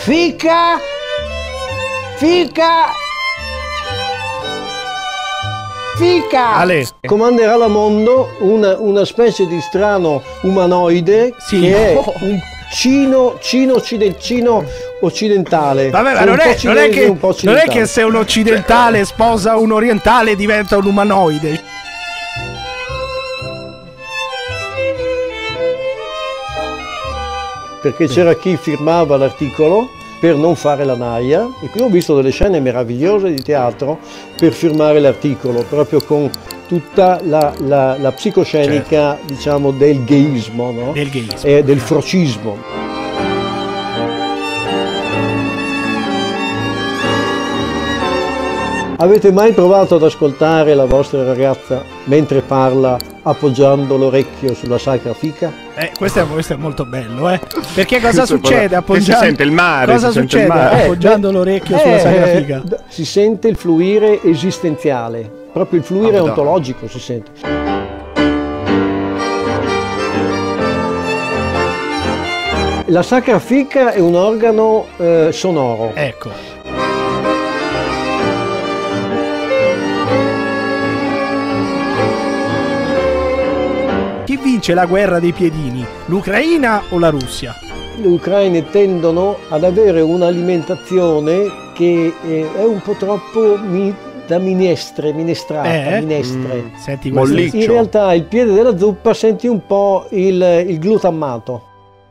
fica, fica, fica. Ale. Comanderà la mondo una, una specie di strano umanoide Sì. che è un cino, cino, occiden- cino occidentale. Vabbè, ma non un po' è, non, è che, non è che se un occidentale sposa un orientale diventa un umanoide. Perché c'era chi firmava l'articolo per non fare la naia e qui ho visto delle scene meravigliose di teatro per firmare l'articolo, proprio con tutta la, la- la psicoscenica diciamo, del gayismo no? Del gayismo. e del frocismo. Avete mai provato ad ascoltare la vostra ragazza mentre parla appoggiando l'orecchio sulla sacra fica? Eh, questo, è, questo è molto bello, eh. Perché cosa succede appoggiando... Si sente il mare, Cosa si sente il succede mare. appoggiando Eh, l'orecchio eh, sulla sacra eh, d- Si sente il fluire esistenziale, proprio il fluire Ah, ontologico si sente. La sacra fica è un organo eh, sonoro. Ecco. Vince la guerra dei piedini? L'Ucraina o la Russia? Le ucraine tendono ad avere un'alimentazione che eh, è un po' troppo mi- da minestre, minestrata, Eh? minestre. Senti questo. Molliccio. In realtà il piede della zuppa senti un po' il, il glutammato.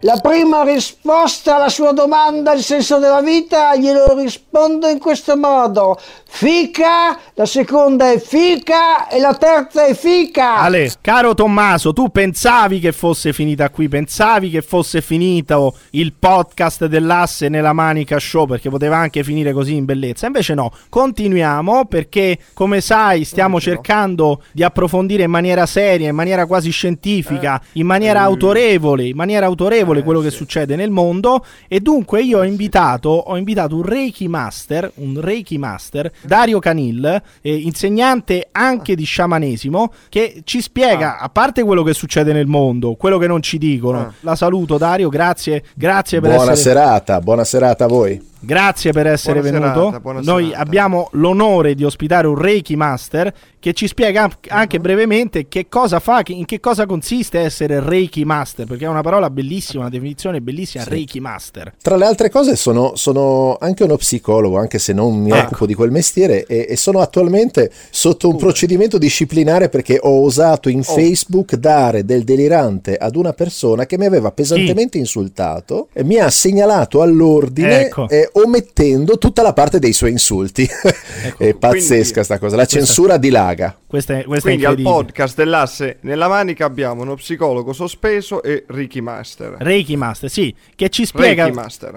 La prima risposta alla sua domanda, il senso della vita, glielo rispondo in questo modo. Fica, la seconda è fica e la terza è fica. Ale, caro Tommaso, tu pensavi che fosse finita qui, pensavi che fosse finito il podcast dell'asse nella manica show perché poteva anche finire così in bellezza. Invece no, continuiamo perché come sai stiamo cercando di approfondire in maniera seria, in maniera quasi scientifica, in maniera autorevole, in maniera autorevole quello che succede nel mondo. E dunque io ho invitato, ho invitato un Reiki Master, un Reiki Master, Dario Canil, eh, insegnante anche di sciamanesimo, che ci spiega, a parte quello che succede nel mondo, quello che non ci dicono. La saluto Dario, grazie, grazie per Buona essere serata, buona serata a voi. Grazie per essere Buona venuto. serata, Noi serata. abbiamo l'onore di ospitare un Reiki Master che ci spiega an- anche brevemente che cosa fa, in che cosa consiste essere Reiki Master, perché è una parola bellissima, una definizione bellissima, Reiki Master. Tra le altre cose sono, sono anche uno psicologo, anche se non mi Ecco. occupo di quel mestiere, e, e sono attualmente sotto un procedimento disciplinare perché ho osato Oh. in Facebook dare del delirante ad una persona che mi aveva pesantemente insultato e mi ha segnalato all'ordine Ecco. Omettendo tutta la parte dei suoi insulti. è pazzesca Quindi- sta cosa, la censura dilaga. Questa è, questa Quindi è al podcast dell'asse nella manica abbiamo uno psicologo sospeso e Ricky Master. Reiki Master, sì, che ci spiega,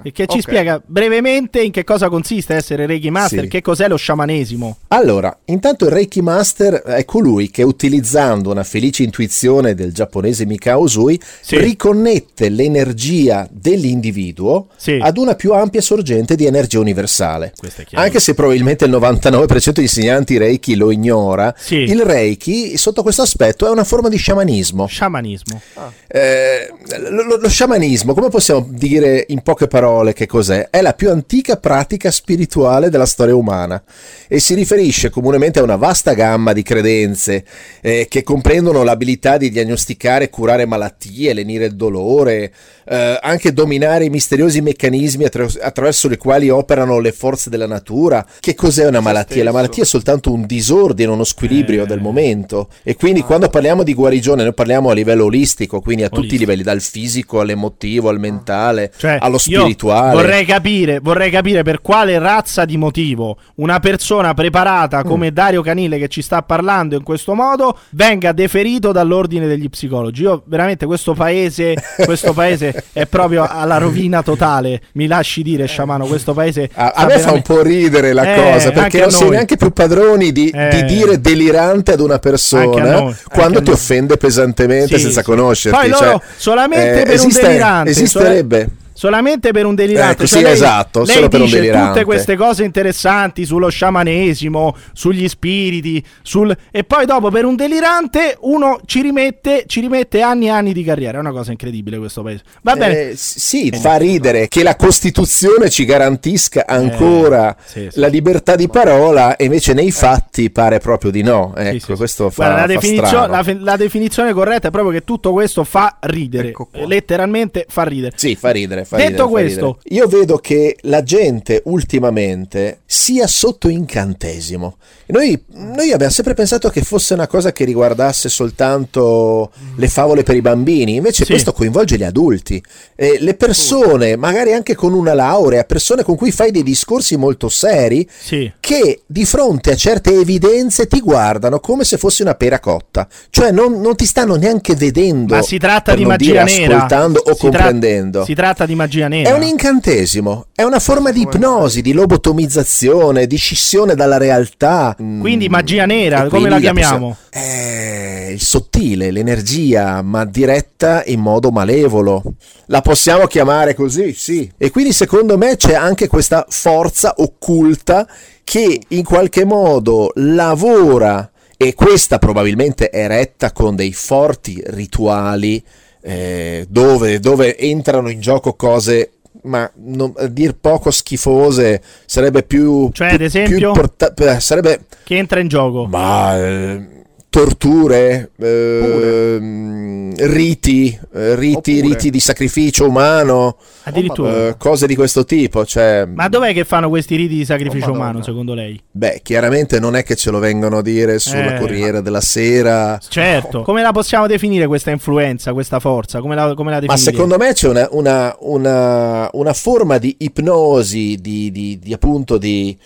che ci Ok. spiega brevemente in che cosa consiste essere Reiki Master, Sì. che cos'è lo sciamanesimo. Allora, intanto il Reiki Master è colui che utilizzando una felice intuizione del giapponese Mikao Usui Sì. riconnette l'energia dell'individuo Sì. ad una più ampia sorgente di energia universale. Anche se probabilmente il 99% degli insegnanti Reiki lo ignora, Sì. il Reiki sotto questo aspetto è una forma di sciamanismo. Sciamanismo. Eh, lo, lo- lo sciamanismo, come possiamo dire in poche parole che cos'è? È la più antica pratica spirituale della storia umana e si riferisce comunemente a una vasta gamma di credenze eh, che comprendono l'abilità di diagnosticare e curare malattie, lenire il dolore, eh, anche dominare i misteriosi meccanismi attra- attraverso i quali operano le forze della natura. Che cos'è una malattia? La malattia è soltanto un disordine, uno squilibrio Eh. del momento e quindi quando parliamo di guarigione noi parliamo a livello olistico, quindi a tutti i Olistico. livelli, dal fisico all'emotivo, al mentale, Cioè, allo spirituale. Vorrei capire, vorrei capire per quale razza di motivo una persona preparata come Mm. Dario Canile che ci sta parlando in questo modo venga deferito dall'ordine degli psicologi. Io veramente questo paese, questo paese è proprio alla rovina totale. Mi lasci dire, sciamano, questo paese A, a me fa un veramente- po' ridere la Eh, cosa perché non sei neanche più padroni di, Eh. di dire delirante ad una persona anche quando ti offende pesantemente Sì, senza sì. conoscerti. Poi loro cioè, solamente eh, per un delirante, Esisterebbe. Solamente per un delirante. Ecco, Cioè sì, lei- esatto, lei solo per un delirante. tutte queste cose interessanti sullo sciamanesimo, sugli spiriti, sul... e poi dopo per un delirante uno ci rimette, ci rimette anni e anni di carriera. È una cosa incredibile questo paese. Va bene. Eh, sì, fa ridere che la Costituzione ci garantisca ancora Eh, sì, sì. la libertà di parola e invece nei fatti pare proprio di no. Ecco, questo fa, Guarda, la, definizio- la fe- la definizione corretta è proprio che tutto questo fa ridere. Ecco. Eh, Letteralmente fa ridere. Sì, fa ridere. Fa Detto ridere, questo- ridere. io vedo che la gente ultimamente sia sotto incantesimo. Noi, noi abbiamo sempre pensato che fosse una cosa che riguardasse soltanto le favole per i bambini, invece Sì. questo coinvolge gli adulti, Eh, le persone, magari anche con una laurea, persone con cui fai dei discorsi molto seri, Sì. che di fronte a certe evidenze ti guardano come se fossi una pera cotta, cioè non, non ti stanno neanche vedendo. Ma si tratta di magia nera. ascoltando o Si tra- comprendendo. si tratta di magia nera. È un incantesimo, è una forma di ipnosi, di lobotomizzazione, di scissione dalla realtà. Quindi Mm, magia nera, e come la chiamiamo? possiamo- È il sottile, l'energia, ma diretta in modo malevolo. La possiamo chiamare così, sì. E quindi secondo me c'è anche questa forza occulta che in qualche modo lavora e questa probabilmente è retta con dei forti rituali eh, dove, dove entrano in gioco cose ma non- a dir poco schifose sarebbe più Cioè, più- ad esempio? eh, sarebbe Che entra in gioco. ma eh, torture ehm, riti eh, riti, Oppure- riti di sacrificio umano Addirittura. eh, cose di questo tipo cioè Ma dov'è che fanno questi riti di sacrificio Oh, umano, secondo lei? beh chiaramente non è che ce lo vengono a dire sulla Eh. Corriere della Sera Certo. Come la possiamo definire questa influenza, questa forza? Come la, come la Ma secondo me c'è una, una- una- una forma di ipnosi, di, di- di appunto di,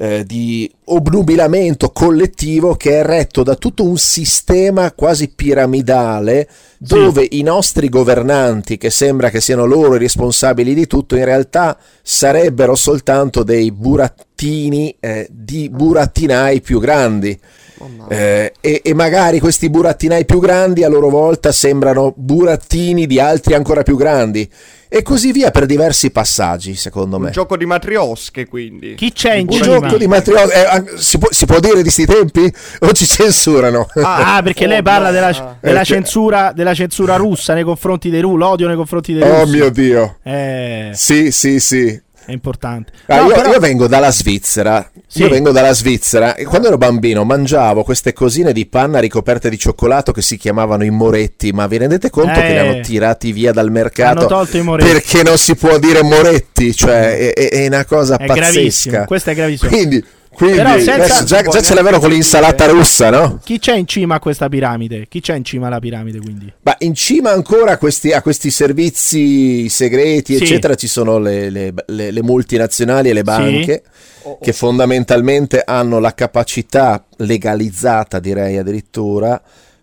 eh, di obnubilamento collettivo che è retto da tutto un sistema quasi piramidale dove i nostri governanti, che sembra che siano loro i responsabili di tutto, in realtà sarebbero soltanto dei burattini eh, di burattinai più grandi. Eh, e, e magari questi burattinai più grandi a loro volta sembrano burattini di altri ancora più grandi. E così via per diversi passaggi secondo me. Un gioco di matriosche, quindi. Chi c'è in un gioco di matriosca eh, si, può, si può dire di sti tempi? O ci censurano? Ah, perché lei oh, parla no. della, della Eh, che- censura, della censura russa nei confronti dei russi, l'odio nei confronti dei oh russi. mio dio. Eh, sì sì sì è importante. Ah, No, io, però- io vengo dalla Svizzera. Sì. Io vengo dalla Svizzera e quando ero bambino mangiavo queste cosine di panna ricoperte di cioccolato che si chiamavano i moretti. Ma vi rendete conto Eh. che li hanno tirati via dal mercato? Hanno tolto i moretti. Perché non si può dire moretti? Cioè, è, è- una cosa È gravissimo, pazzesca. questo è gravissimo. Quindi, quindi senza- adesso già, già ce l'avevano con l'insalata russa, no? Chi c'è in cima a questa piramide? Chi c'è in cima alla piramide, quindi? Ma in cima ancora a questi, a questi servizi segreti, Sì. eccetera, ci sono le, le- le- le multinazionali e le banche che fondamentalmente hanno la capacità legalizzata, direi addirittura,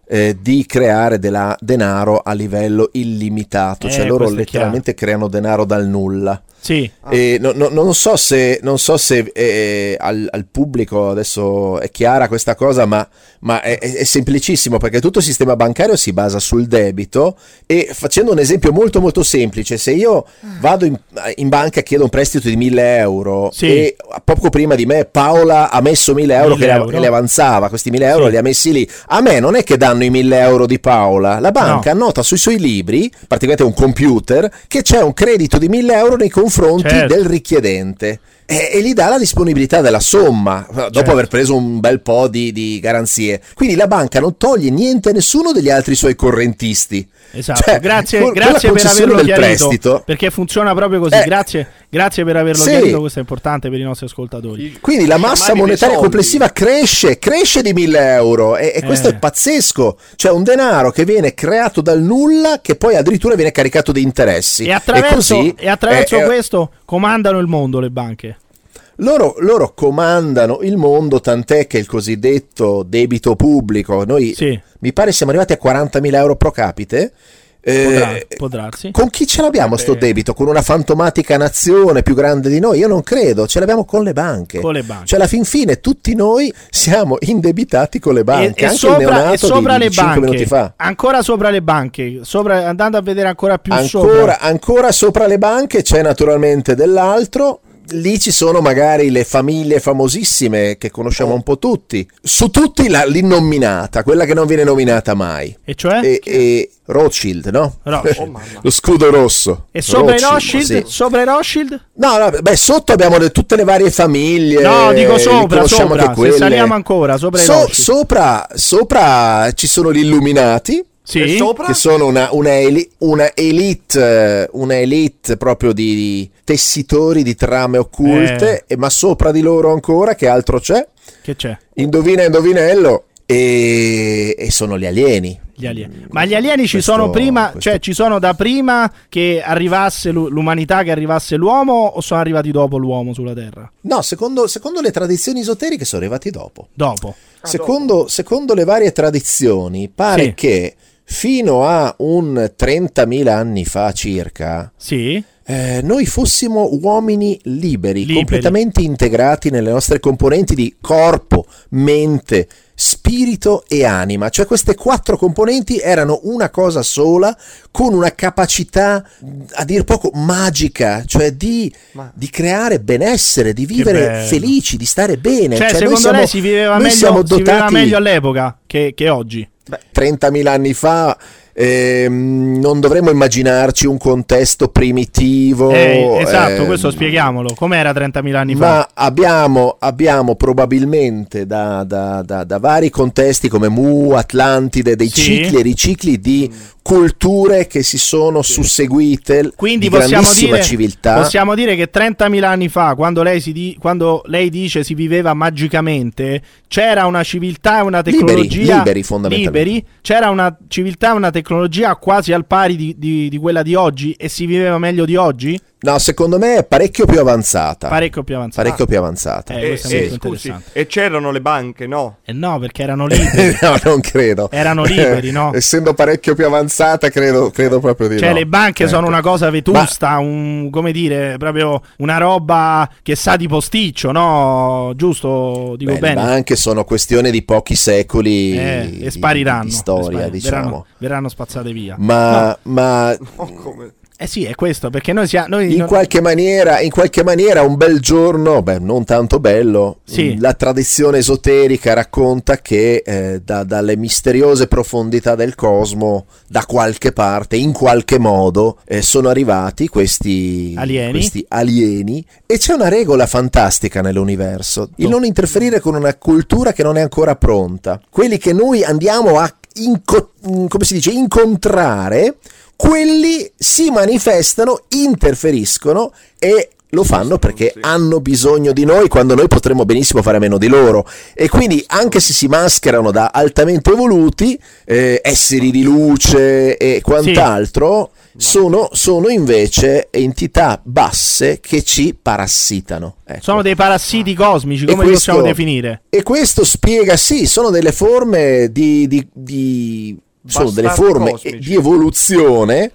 eh, di creare della- denaro a livello illimitato. Eh, cioè loro letteralmente creano denaro dal nulla. Sì. E no- no- non so se, non so se eh, al, al pubblico adesso è chiara questa cosa, ma, ma è, è- semplicissimo perché tutto il sistema bancario si basa sul debito e facendo un esempio molto molto semplice, se io vado in, in banca e chiedo un prestito di 1000 euro Sì. e poco prima di me Paola ha messo 1000 euro, 1000 che, le- euro. che le avanzava, questi 1000 euro Sì. li ha messi lì, a me non è che danno i 1000 euro di Paola, la banca annota sui suoi libri, praticamente un computer, che c'è un credito di 1000 euro nei confronti Certo. del richiedente e, e gli dà la disponibilità della somma dopo Certo. aver preso un bel po' di, di garanzie. Quindi la banca non toglie niente a nessuno degli altri suoi correntisti. Esatto, Cioè, grazie, con- grazie per averlo chiarito. prestito. Perché funziona proprio così. Eh. Grazie, grazie per averlo Sì. chiarito. Questo è importante per i nostri ascoltatori. Quindi la massa monetaria complessiva cresce, cresce di 1000 euro e, e questo Eh. è pazzesco. C'è un denaro che viene creato dal nulla che poi addirittura viene caricato di interessi. E attraverso, così, e attraverso eh, eh, questo comandano il mondo le banche. Loro, loro comandano il mondo, tant'è che il cosiddetto debito pubblico, noi Sì. mi pare siamo arrivati a 40.000 euro pro capite, Potrà, Eh, può darsi. con chi ce l'abbiamo sto debito? Con una fantomatica nazione più grande di noi? Io non credo, ce l'abbiamo con le banche. Con le banche. Cioè alla fin fine tutti noi siamo indebitati con le banche, e, e anche sopra, il neonato e sopra di, le di 5 banche, minuti fa. ancora sopra le banche, sopra- andando a vedere ancora più sopra. Ancora, ancora sopra le banche c'è naturalmente dell'altro. Lì ci sono magari le famiglie famosissime che conosciamo Oh. un po' tutti. Su tutti la- l'innominata, quella che non viene nominata mai. E cioè? E, e Rothschild, no? Rothschild. Oh. Lo scudo rosso. E sopra i Rothschild? sì. Sopra i Rothschild? No, no, beh, sotto abbiamo le- tutte le varie famiglie. No, dico sopra, sopra. Se quelle. saliamo ancora, sopra i So- Rothschild. sopra, sopra ci sono gli illuminati. Sì. Sopra? Che sono una, una eli- una elite, eh, una elite proprio di tessitori di trame occulte, e- ma sopra di loro ancora, che altro c'è? Che c'è? Indovina, indovinello, e, e sono gli alieni. Gli alieni. Ma gli alieni ci Questo- sono prima, questo- cioè ci sono da prima che arrivasse l'u- l'umanità, che arrivasse l'uomo, o sono arrivati dopo l'uomo sulla Terra? No, secondo, secondo le tradizioni esoteriche sono arrivati dopo. Dopo. Ah, Secondo, secondo le varie tradizioni, pare Sì. che fino a un 30.000 anni fa circa, Sì. eh, noi fossimo uomini liberi, Liberi. completamente integrati nelle nostre componenti di corpo, mente, spirito e anima. Cioè queste quattro componenti erano una cosa sola con una capacità a dir poco magica, cioè di, Ma- di creare benessere, di vivere felici, di stare bene. Cioè, Cioè, noi secondo siamo- lei si viveva, noi siamo meglio, si viveva dotati- meglio all'epoca che, che oggi? 30.000 anni fa ehm, non dovremmo immaginarci un contesto primitivo. Eh, esatto, ehm, questo spieghiamolo. Com'era 30.000 anni fa? Ma abbiamo, abbiamo probabilmente da, da- da- da vari contesti come Mu, Atlantide, dei Sì. cicli e ricicli di culture che si sono susseguite Quindi di possiamo dire, civiltà. possiamo dire che 30.000 anni fa, quando lei, si di- quando lei dice si viveva magicamente, c'era una civiltà e una Liberi, tecnologia liberi, fondamentalmente. liberi, c'era una civiltà e una tecnologia quasi al pari di, di- di quella di oggi e si viveva meglio di oggi? No, secondo me è parecchio più avanzata. Parecchio più avanzato. Parecchio più avanzata. Eh, E, questo è e, molto scusi, interessante. e c'erano le banche, no? Eh no, perché erano liberi. no, non credo. Erano liberi, no? Essendo parecchio più avanzata, credo, credo proprio di Cioè, no. le banche sono Ecco. una cosa vetusta, un, come dire, proprio una roba che sa di posticcio, no? Giusto? Dico Beh, le bene. banche sono questione di pochi secoli Eh, di, e spariranno. di storia, e spari- diciamo. Verranno, verranno spazzate via. Ma, ma Oh, come? Eh sì, è questo, perché noi siamo... In, non- qualche maniera, in qualche maniera un bel giorno, beh, non tanto bello, Sì. la tradizione esoterica racconta che eh, da- dalle misteriose profondità del cosmo, da qualche parte, in qualche modo, eh, sono arrivati questi Alieni. questi alieni e c'è una regola fantastica nell'universo, il non interferire con una cultura che non è ancora pronta. Quelli che noi andiamo a inco- come si dice, incontrare, quelli si manifestano, interferiscono e lo fanno perché sì. hanno bisogno di noi quando noi potremmo benissimo fare a meno di loro e quindi anche se si mascherano da altamente evoluti eh, esseri di luce e quant'altro sono, sono invece entità basse che ci parassitano ecco. Sono dei parassiti cosmici, E come li questo- possiamo definire? E questo spiega, sì, sono delle forme di, di- di- sono delle forme cosmici. di evoluzione.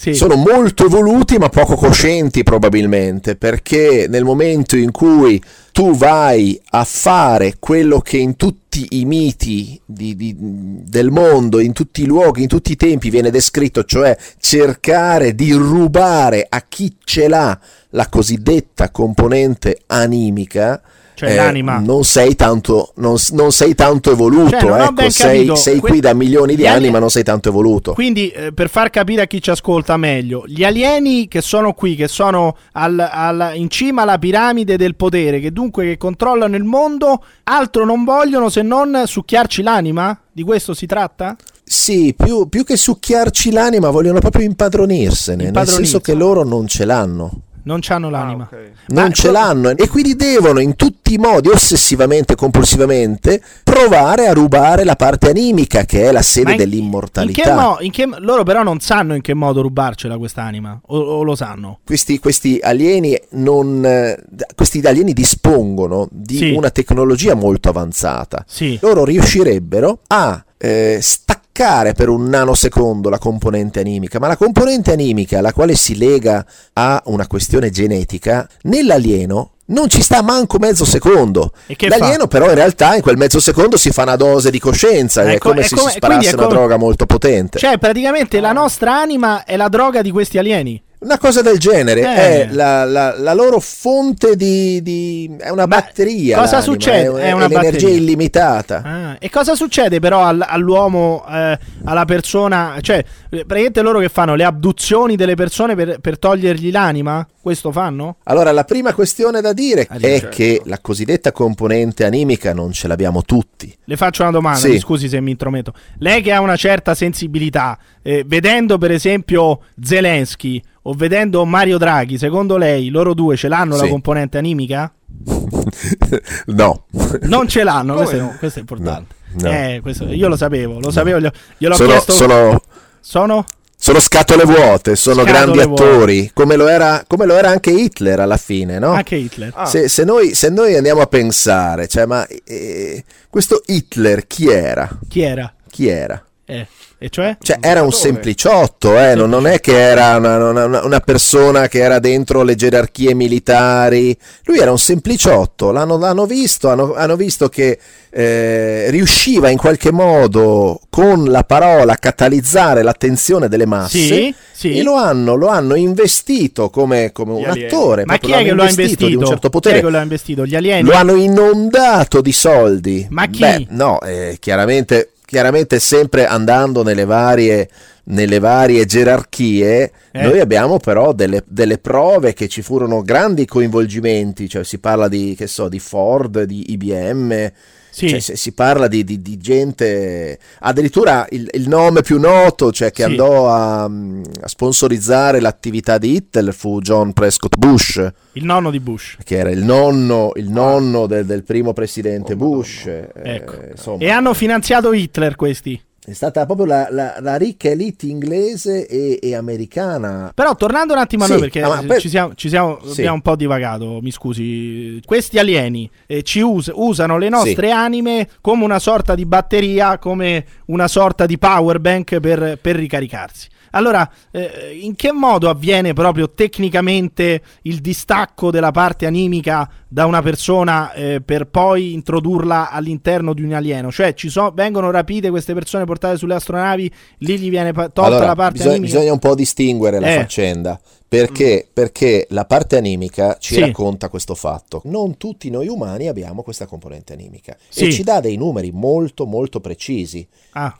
Sì. Sono molto evoluti ma poco coscienti probabilmente, perché nel momento in cui tu vai a fare quello che in tutti i miti di- di- del mondo, in tutti i luoghi, in tutti i tempi viene descritto, cioè cercare di rubare a chi ce l'ha la cosiddetta componente animica, Cioè eh, l'anima. non sei tanto, non, non sei tanto evoluto, Cioè, ecco, sei, sei Que- qui da milioni di anni ma non sei tanto evoluto. Quindi, eh, per far capire a chi ci ascolta meglio, gli alieni che sono qui, che sono al- al- in cima alla piramide del potere, che dunque che controllano il mondo, altro non vogliono se non succhiarci l'anima? Di questo si tratta? Sì, più, più che succhiarci l'anima vogliono proprio impadronirsene, nel senso che loro non ce l'hanno. Non c'hanno l'anima. Ah, ok. Non Ma- ce l'hanno e quindi devono in tutti i modi, ossessivamente, compulsivamente, provare a rubare la parte animica che è la sede in- dell'immortalità. In che mo- in che- loro però non sanno in che modo rubarcela quest'anima, o, o lo sanno? Questi, questi alieni non, eh, questi alieni dispongono di Sì. una tecnologia molto avanzata. Sì. Loro riuscirebbero a eh, staccare staccare per un nanosecondo la componente animica, ma la componente animica alla quale si lega a una questione genetica, nell'alieno non ci sta manco mezzo secondo. L'alieno, fa? però, in realtà in quel mezzo secondo si fa una dose di coscienza. È, è come è se come, si sparasse una come... droga molto potente. Cioè, praticamente la nostra anima è la droga di questi alieni. Una cosa del genere eh. è la, la, la, loro fonte di, di è una Ma batteria. Cosa succede? È, è una l'energia batteria. illimitata. Ah, e cosa succede però all, all'uomo, eh, alla persona? Cioè, praticamente loro che fanno le abduzioni delle persone per, per togliergli l'anima? Questo fanno? Allora, la prima questione da dire ah, è certo. che la cosiddetta componente animica non ce l'abbiamo tutti. Le faccio una domanda, sì. scusi se mi intrometto. Lei che ha una certa sensibilità, eh, vedendo per esempio Zelensky o vedendo Mario Draghi, secondo lei loro due ce l'hanno sì. la componente animica? no. Non ce l'hanno, questo, è, questo, è, importante. No. No. Eh, questo, io lo sapevo, lo sapevo, gliel'ho sono, chiesto. Sono... sono? Sono scatole vuote, sono scatole grandi attori, come lo, era, come lo, era, anche Hitler alla fine, no? Anche Hitler. Ah. Se, se, noi, se, noi, andiamo a pensare, cioè, ma eh, questo Hitler chi era? Chi era? Chi era? Eh. E cioè? cioè era un sempliciotto, eh? non, non, è che era una, una, una, persona che era dentro le gerarchie militari, lui era un sempliciotto, l'hanno, l'hanno visto, hanno, hanno, visto che eh, riusciva in qualche modo con la parola a catalizzare l'attenzione delle masse sì, sì. e lo hanno, lo hanno, investito come, come un attore. Ma chi è che lo ha investito? Di un certo potere. Chi è che lo ha investito? Gli alieni? Lo hanno inondato di soldi. Ma chi? Beh, no, eh, chiaramente chiaramente sempre andando nelle varie, nelle varie gerarchie, eh. noi abbiamo però delle, delle, prove che ci furono grandi coinvolgimenti, cioè si parla di, so, di Ford, di IBM, sì. Cioè, si parla di, di, di, gente, addirittura il, il, nome più noto, cioè che sì. andò a, a, sponsorizzare l'attività di Hitler fu John Prescott Bush. Il nonno di Bush. Che era il nonno, il nonno del, del, primo presidente oh, Bush. Eh, ecco. e hanno finanziato Hitler questi è stata proprio la, la, la ricca elite inglese e, e, americana. Però tornando un attimo a noi, perché ah, per... ci siamo, ci siamo sì. abbiamo un po' divagato, mi scusi. Questi alieni eh, ci us- usano le nostre sì. anime come una sorta di batteria, come una sorta di power bank per, per ricaricarsi. Allora, eh, in che modo avviene proprio tecnicamente il distacco della parte animica da una persona eh, per poi introdurla all'interno di un alieno? Cioè, so, vengono rapite queste persone portate sulle astronavi, lì gli viene tolta allora, la parte bisogna, animica? Bisogna un po' distinguere la eh. faccenda. Perché? Mm. Perché la parte animica ci sì. racconta questo fatto. Non tutti noi umani abbiamo questa componente animica sì. e ci dà dei numeri molto molto precisi. Ah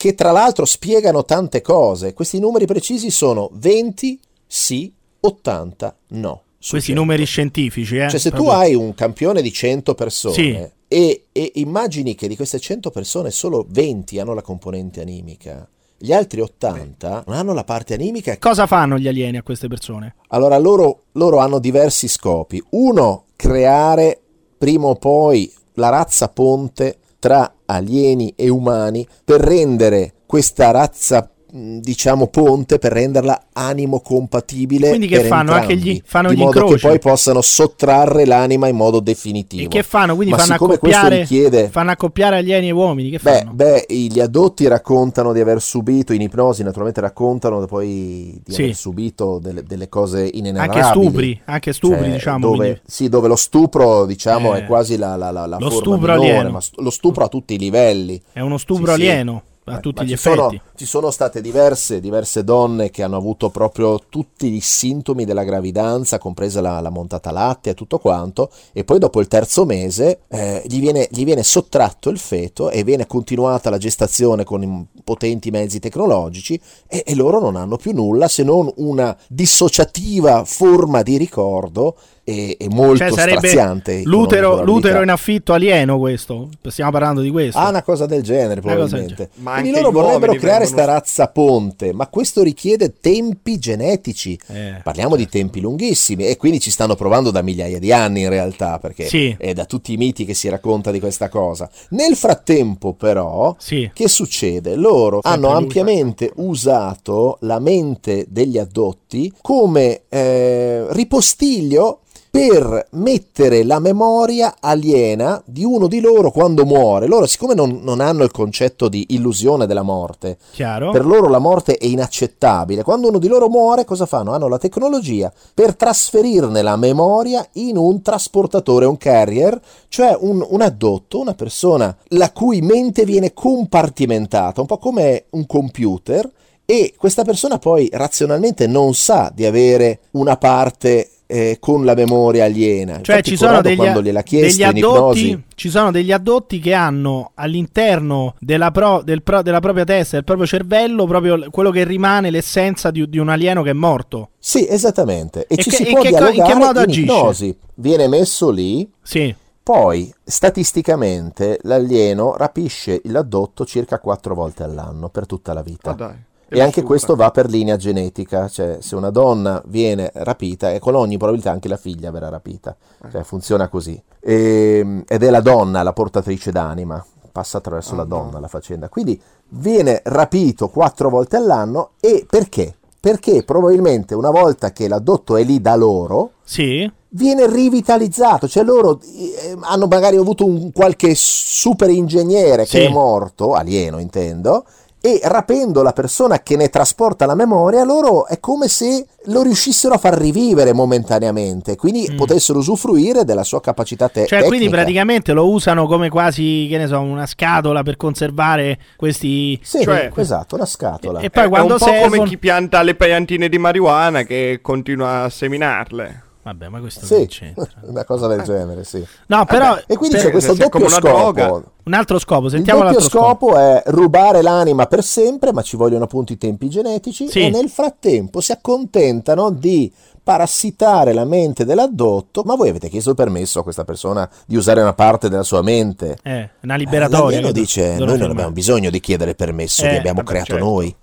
che tra l'altro spiegano tante cose. Questi numeri precisi sono 20 sì, 80 no. Questi 100. numeri scientifici, eh? Cioè se Proprio. tu hai un campione di 100 persone sì. e, e immagini che di queste 100 persone solo 20 hanno la componente animica, gli altri 80 non hanno la parte animica. Cosa fanno gli alieni a queste persone? Allora, loro, loro, hanno diversi scopi. Uno, creare prima o poi la razza ponte tra alieni e umani per rendere questa razza diciamo ponte per renderla animo compatibile quindi che fanno? Entrambi, anche gli fanno di gli modo incroci? che poi possano sottrarre l'anima in modo definitivo. E che fanno? Quindi fanno accoppiare, richiede... fanno accoppiare alieni e uomini che beh, beh, gli addotti raccontano di aver subito in ipnosi naturalmente raccontano poi di sì. aver subito delle, delle cose inenarrabili. Anche stupri anche stupri cioè, diciamo dove, quindi... sì dove lo stupro diciamo eh, è quasi la, la, la, la lo stupro minore, alieno. ma lo stupro a tutti i livelli. È uno stupro sì, alieno. sì a eh, tutti gli effetti. Sono, ci sono state diverse, diverse, donne che hanno avuto proprio tutti i sintomi della gravidanza, compresa la, la montata latte e tutto quanto, e poi dopo il terzo mese eh, gli, viene, gli, viene, sottratto il feto e viene continuata la gestazione con potenti mezzi tecnologici e, e loro non hanno più nulla se non una dissociativa forma di ricordo e, e molto cioè, straziante. L'utero, l'utero, in affitto alieno questo, stiamo parlando di questo. Ah, una cosa del genere probabilmente. Ma Quindi loro vorrebbero creare questa vengono... razza ponte, ma questo richiede tempi genetici. Eh, Parliamo certo. di tempi lunghissimi e quindi ci stanno provando da migliaia di anni in realtà, perché sì. è da tutti i miti che si racconta di questa cosa. Nel frattempo però, sì. che succede? Loro Sempre hanno ampiamente usato la mente degli addotti come eh, ripostiglio per mettere la memoria aliena di uno di loro quando muore. Loro, siccome non, non hanno il concetto di illusione della morte, Chiaro? per loro la morte è inaccettabile. Quando uno di loro muore, cosa fanno? Hanno la tecnologia per trasferirne la memoria in un trasportatore, un carrier, cioè un, un addotto, una persona la cui mente viene compartimentata, un po' come un computer. E questa persona poi razionalmente non sa di avere una parte eh, con la memoria aliena. Cioè Infatti ci sono degli, degli addotti, ci sono degli addotti che hanno all'interno della, pro- del pro- della propria testa, del proprio cervello, proprio quello che rimane l'essenza di, di un alieno che è morto. Sì, esattamente. E, E ci che- si e può che co- in che dialogare modo in agisce? ipnosi. Viene messo lì, Sì. poi statisticamente l'alieno rapisce l'addotto circa quattro volte all'anno per tutta la vita. Ah, E anche questo va per linea genetica, cioè se una donna viene rapita, e con ogni probabilità anche la figlia verrà rapita, cioè funziona così. E- ed è la donna la portatrice d'anima, passa attraverso la donna la faccenda. Quindi viene rapito quattro volte all'anno e perché? Perché probabilmente una volta che l'addotto è lì da loro, Sì. viene rivitalizzato, cioè loro eh, hanno magari avuto un qualche super ingegnere che Sì. è morto, alieno intendo, e rapendo la persona che ne trasporta la memoria, loro è come se lo riuscissero a far rivivere momentaneamente, quindi Mm. potessero usufruire della sua capacità te- Cioè, tecnica. quindi praticamente lo usano come quasi, che ne so, una scatola per conservare questi... Sì, cioè- esatto, una scatola. E- e poi È quando un po' servono- come chi pianta le piantine di marijuana che continua a seminarle. Vabbè, ma questo Sì, non c'entra. una cosa del genere, sì. No, però... E quindi per- c'è questo doppio scopo. Un altro scopo, Il sentiamo doppio l'altro scopo. scopo è rubare l'anima per sempre, ma ci vogliono appunto i tempi genetici Sì. e nel frattempo si accontentano di parassitare la mente dell'addotto. Ma voi avete chiesto il permesso a questa persona di usare una parte della sua mente? Eh, una liberatoria. L'alieno che do- dice: Noi non abbiamo bisogno di chiedere permesso, Eh, vi abbiamo vabbè, creato certo. noi.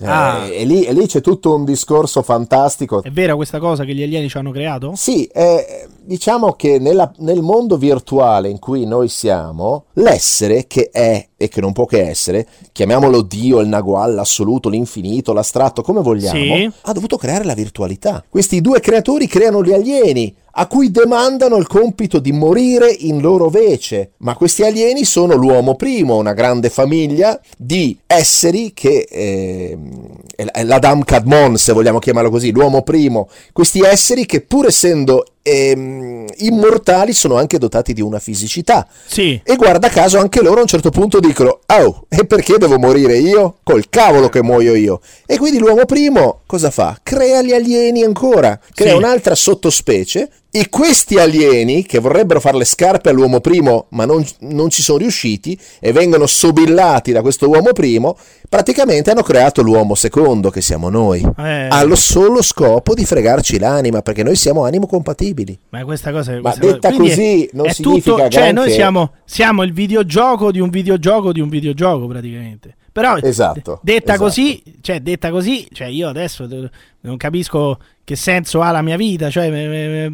Eh, Ah. e, lì, e lì c'è tutto un discorso fantastico. È vera questa cosa che gli alieni ci hanno creato? Sì, eh, diciamo che nella- nel mondo virtuale in cui noi siamo, l'essere che è e che non può che essere, chiamiamolo Dio, il Nagual, l'assoluto, l'infinito, l'astratto, come vogliamo, Sì. ha dovuto creare la virtualità. Questi due creatori creano gli alieni, a cui demandano il compito di morire in loro vece. Ma questi alieni sono l'uomo primo, una grande famiglia di esseri che ehm, è l'Adam Kadmon, se vogliamo chiamarlo così, l'uomo primo. Questi esseri che pur essendo ehm, immortali sono anche dotati di una fisicità. Sì. E guarda caso anche loro a un certo punto dicono: Oh, e perché devo morire io? Col cavolo che muoio io. E quindi l'uomo primo cosa fa? Crea gli alieni ancora, crea Sì. un'altra sottospecie. E questi alieni, che vorrebbero fare le scarpe all'uomo primo, ma non, non ci sono riusciti, e vengono sobillati da questo uomo primo, praticamente hanno creato l'uomo secondo, che siamo noi. Eh, Allo solo scopo di fregarci l'anima, perché noi siamo animo compatibili. Ma questa cosa, Ma questa detta cosa- così è, non è significa tutto, cioè noi siamo, siamo il videogioco di un videogioco di un videogioco praticamente. Però Esatto, d- detta esatto. così, cioè detta così, cioè io adesso d- non capisco che senso ha la mia vita, cioè mi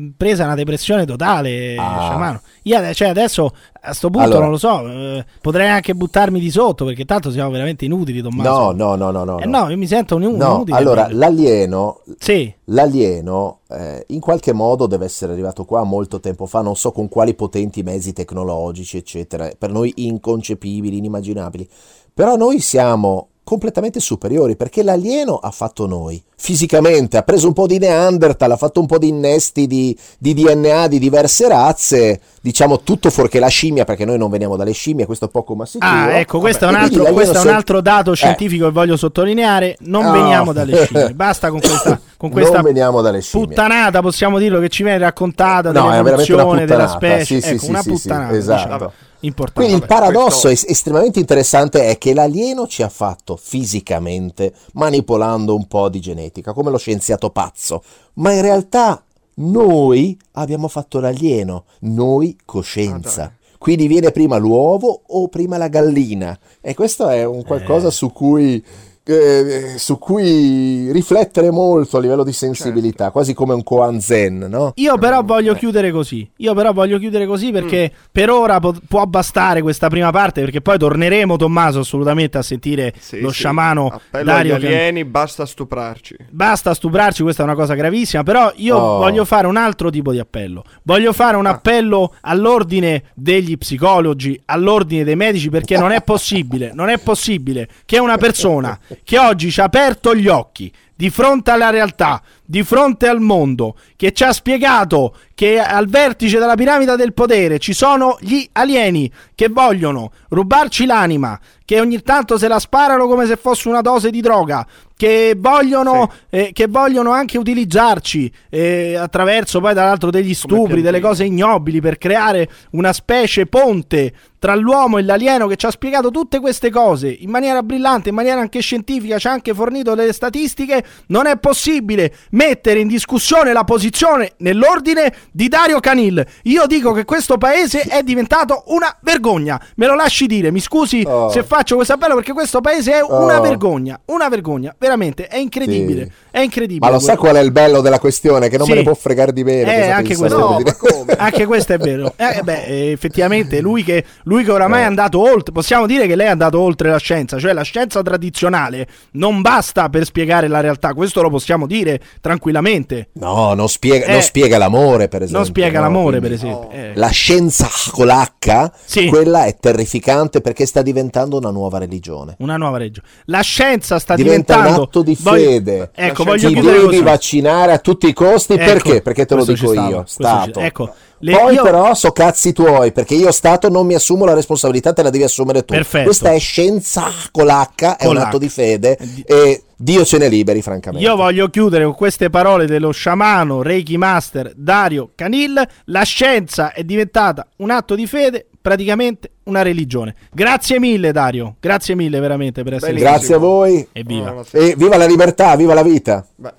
è presa una depressione totale, Ah. Io cioè, adesso a sto punto Allora. non lo so, eh, potrei anche buttarmi di sotto perché tanto siamo veramente inutili, Tommaso. No, no, no, no, no. Eh no, io mi sento un, No, inutile. allora proprio. l'alieno, Sì, l'alieno eh, in qualche modo deve essere arrivato qua molto tempo fa, non so con quali potenti mezzi tecnologici, eccetera, per noi inconcepibili, inimmaginabili. Però noi siamo completamente superiori perché l'alieno ha fatto noi fisicamente, ha preso un po' di Neanderthal, ha fatto un po' di innesti di, di DNA di diverse razze, diciamo tutto fuorché la scimmia perché noi non veniamo dalle scimmie, questo è poco ma sicuro. Ah, ecco, questo, è un altro, questo è un se- altro dato Eh. scientifico che voglio sottolineare. Non No. veniamo dalle scimmie. Basta con questa, con questa non veniamo dalle scimmie. puttanata, possiamo dirlo, che ci viene raccontata No, dell'evoluzione della specie. Sì, sì, ecco, sì, una sì, sì, puttanata. esatto. diciamo, importante. Quindi il paradosso questo- es- estremamente interessante è che l'alieno ci ha fatto fisicamente manipolando un po' di genetica, come lo scienziato pazzo, ma in realtà noi abbiamo fatto l'alieno, noi Ah, coscienza. dai. Quindi viene prima l'uovo o prima la gallina? E questo è un qualcosa Eh. su cui eh, su cui riflettere molto a livello di sensibilità, Certo. quasi come un koan zen, no? Io però voglio chiudere così. Io però voglio chiudere così perché Mm. per ora po- può bastare questa prima parte perché poi torneremo Tommaso assolutamente a sentire Sì, lo sì. sciamano Appello Dario agli Can- alieni, basta stuprarci. Basta stuprarci, questa è una cosa gravissima, però io Oh. voglio fare un altro tipo di appello. Voglio fare un Ah. appello all'ordine degli psicologi, all'ordine dei medici, perché non è possibile, non è possibile che una persona che oggi ci ha aperto gli occhi di fronte alla realtà, di fronte al mondo, che ci ha spiegato che al vertice della piramide del potere ci sono gli alieni che vogliono rubarci l'anima, che ogni tanto se la sparano come se fosse una dose di droga, che vogliono, eh, che vogliono anche utilizzarci eh, attraverso poi dall'altro degli stupri, delle cose ignobili per creare una specie ponte tra l'uomo e l'alieno che ci ha spiegato tutte queste cose in maniera brillante, in maniera anche scientifica, ci ha anche fornito delle statistiche, non è possibile mettere in discussione la posizione nell'ordine di Dario Canil. Io dico che questo paese è diventato una vergogna. Me lo lasci dire, mi scusi Oh. se faccio questo appello perché questo paese è una Oh. vergogna, una vergogna, veramente, è incredibile, Sì. è incredibile. Ma lo sa quello- qual è il bello della questione? Che non Sì. me ne può fregare di bene. Eh, anche questo, No, anche questo è vero. Eh, beh, eh, effettivamente, lui che, lui che oramai Eh. è andato oltre, possiamo dire che lei è andato oltre la scienza, cioè la scienza tradizionale non basta per spiegare la realtà, questo lo possiamo dire tranquillamente. No, non spiega, Eh, non spiega l'amore, per esempio. Non spiega no? l'amore, Quindi- per esempio. Eh. La scienza con l'H, Sì. quella è terrificante perché sta diventando una nuova religione. Una nuova regione. La scienza sta Diventa un diventando atto di voglio- fede. Ecco, voglio Ti devi così. vaccinare a tutti i costi Ecco, perché? Perché te lo dico ci stava, io, ci- Stato. Ecco, le- Poi io- però so cazzi tuoi, perché io Stato non mi assumo la responsabilità, te la devi assumere tu. Perfetto. Questa è scienza con l'H, è Con un l'H. atto di fede Di- e Dio ce ne liberi, francamente. Io voglio chiudere con queste parole dello sciamano Reiki Master Dario Canil. La scienza è diventata un atto di fede, praticamente una religione. Grazie mille, Dario. Grazie mille veramente per essere Benissimo. Grazie a voi Evviva. Buonasera. e viva la libertà, viva la vita. Beh,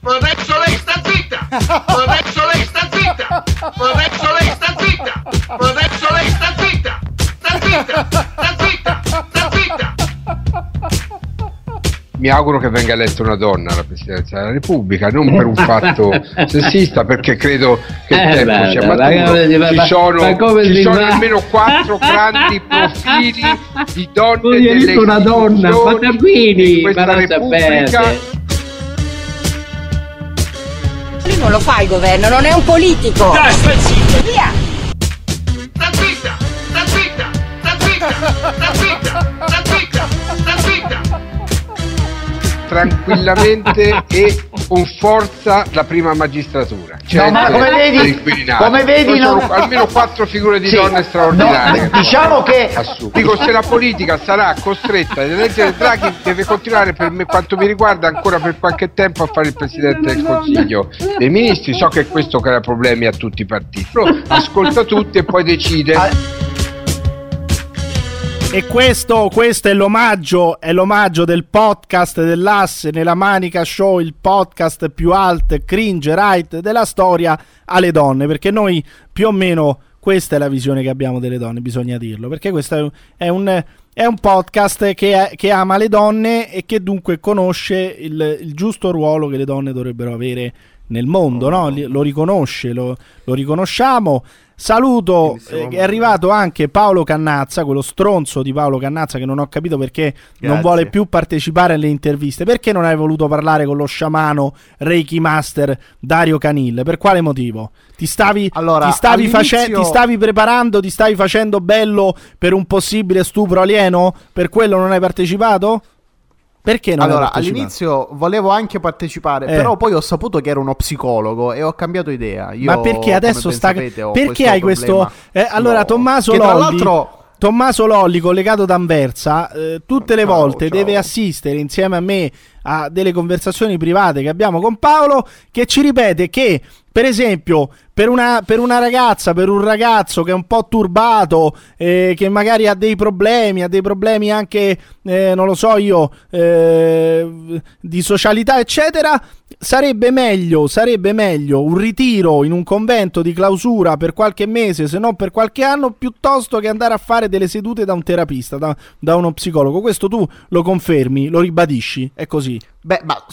Adesso lei sta zitta! Adesso lei sta zitta! Adesso lei sta zitta! Adesso lei sta zitta! Sta zitta! Sta zitta! Sta zitta! Mi auguro che venga eletta una donna alla presidenza della Repubblica, non per un fatto sessista, perché credo che il Eh, tempo beh, sia maturo. ma- ma- Ci sono, ma ci sono almeno quattro grandi profili di donne delle una donna, Repubblica. sapete. Lui non lo fa il governo, non è un politico. Dai, stai zitto! Via! Sta zitta! Sta zitta! Sta zitta! Sta zitta! Sta zitta! Tranquillamente e con forza la prima magistratura. Cioè, ma come vedi- come vedi non- almeno quattro figure di Sì, donne straordinarie. no, diciamo che- Assunte. Dico, se la politica sarà costretta ad eleggere Draghi, deve continuare per me, quanto mi riguarda, ancora per qualche tempo a fare il Presidente del Consiglio dei Ministri. So che questo crea problemi a tutti i partiti, però ascolta tutti e poi decide. E questo, questo è l'omaggio, è l'omaggio del podcast dell'asse nella Manica Show, il podcast più alt, cringe, right della storia alle donne, perché noi più o meno questa è la visione che abbiamo delle donne, bisogna dirlo, perché questo è un, è un, podcast che, che ama le donne e che dunque conosce il, il giusto ruolo che le donne dovrebbero avere nel mondo, no? Lo riconosce, lo, lo riconosciamo. Saluto, eh, è arrivato anche Paolo Cannazza, quello stronzo di Paolo Cannazza che non ho capito perché non Grazie. vuole più partecipare alle interviste. Perché non hai voluto parlare con lo sciamano Reiki Master Dario Canil? Per quale motivo? Ti stavi, Allora, ti stavi, all'inizio- face- ti stavi preparando, ti stavi facendo bello per un possibile stupro alieno? Per quello non hai partecipato? Perché non allora, all'inizio volevo anche partecipare, Eh. però poi ho saputo che era uno psicologo e ho cambiato idea. Io, Ma perché adesso sta. sapete, perché hai questo. eh, allora, sull'o- Tommaso che tra Lolli. l'altro Tommaso Lolli, collegato d'Anversa, eh, tutte le Ciao, volte ciao. deve assistere insieme a me a delle conversazioni private che abbiamo con Paolo che ci ripete che per esempio, per una, per una, ragazza, per un ragazzo che è un po' turbato, eh, che magari ha dei problemi, ha dei problemi anche, eh, non lo so io, eh, di socialità, eccetera, sarebbe meglio, sarebbe meglio un ritiro in un convento di clausura per qualche mese, se non per qualche anno, piuttosto che andare a fare delle sedute da un terapista, da, da uno psicologo. Questo tu lo confermi, lo ribadisci, è così. Beh, ma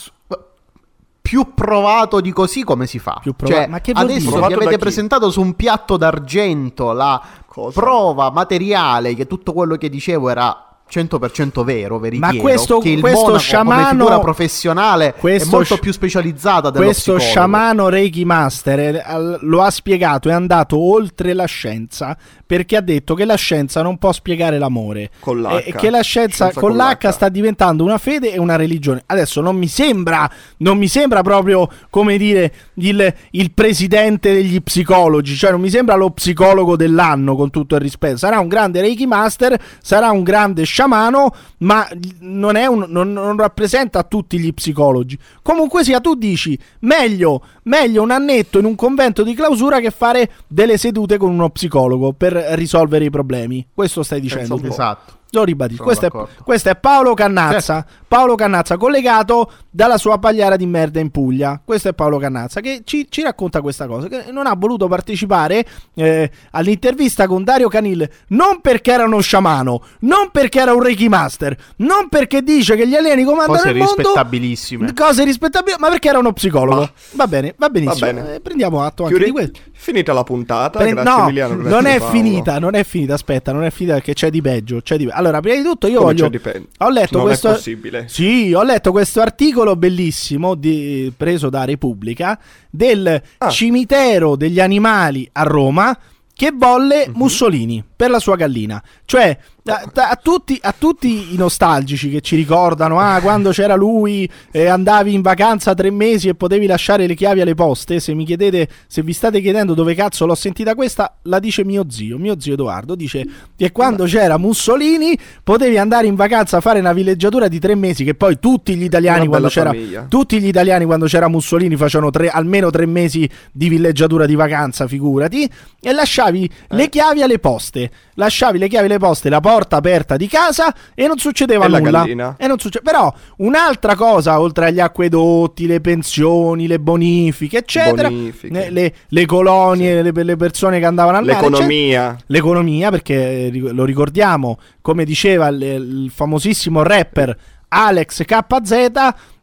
più provato di così come si fa? Prova- cioè, ma che adesso vi avete presentato su un piatto d'argento la Cosa? prova materiale che tutto quello che dicevo era 100% vero, veritiero, Ma questo- che il questo monaco sciamano- figura professionale questo è molto più specializzata dello Questo psicologo. sciamano Reiki Master eh, lo ha spiegato, è andato oltre la scienza perché ha detto che la scienza non può spiegare l'amore Con l'H. e che la scienza, Scienza con, con l'H, l'H. sta diventando una fede e una religione. Adesso non mi sembra, non mi sembra proprio come dire il, il presidente degli psicologi, cioè non mi sembra lo psicologo dell'anno con tutto il rispetto. Sarà un grande Reiki Master, sarà un grande sciamano, ma non, è un- non- non rappresenta tutti gli psicologi. Comunque sia, tu dici meglio, meglio un annetto in un convento di clausura che fare delle sedute con uno psicologo per risolvere i problemi. Questo stai dicendo. Esatto. Lo ribadisco. Questo questo è Paolo Cannazza. Paolo Cannazza collegato dalla sua pagliara di merda in Puglia. Questo è Paolo Cannazza che ci, ci racconta questa cosa. Che non ha voluto partecipare eh, all'intervista con Dario Canil non perché era uno sciamano, non perché era un Reiki Master, non perché dice che gli alieni comandano Cose il mondo. rispettabilissime. Cose rispettabili, ma perché era uno psicologo. Ma- Va bene, va benissimo. Va bene. Eh, prendiamo atto anche Chiudi- di questo. Finita la puntata, Pre- grazie no, Emiliano. grazie non è Paolo. finita, non è finita. Aspetta, non è finita perché c'è di peggio. C'è di... Allora, prima di tutto, io Come voglio. Ho letto Non è questo. Possibile. Sì, ho letto questo articolo bellissimo di- preso da Repubblica del Ah. cimitero degli animali a Roma che volle Mhm. Mussolini per la sua gallina. Cioè, a, a tutti, a tutti i nostalgici che ci ricordano, ah, quando c'era lui, eh, andavi in vacanza tre mesi e potevi lasciare le chiavi alle poste. Se mi chiedete, se vi state chiedendo dove cazzo l'ho sentita questa, la dice mio zio. Mio zio Edoardo dice che quando c'era Mussolini potevi andare in vacanza a fare una villeggiatura di tre mesi. Che poi tutti gli italiani, quando c'era, tutti gli italiani quando c'era Mussolini facevano tre- almeno tre mesi di villeggiatura di vacanza, figurati, e lasciavi Eh. le chiavi alle poste. Lasciavi le chiavi alle poste, la porta aperta di casa e non succedeva E la nulla. gallina? E non succe- Però un'altra cosa, oltre agli acquedotti, le pensioni, le bonifiche, eccetera, Bonifiche. le, le colonie, le, le persone che andavano al mare, eccetera, L'economia. l'economia, perché eh, lo ricordiamo, come diceva il, il famosissimo rapper Alex KZ,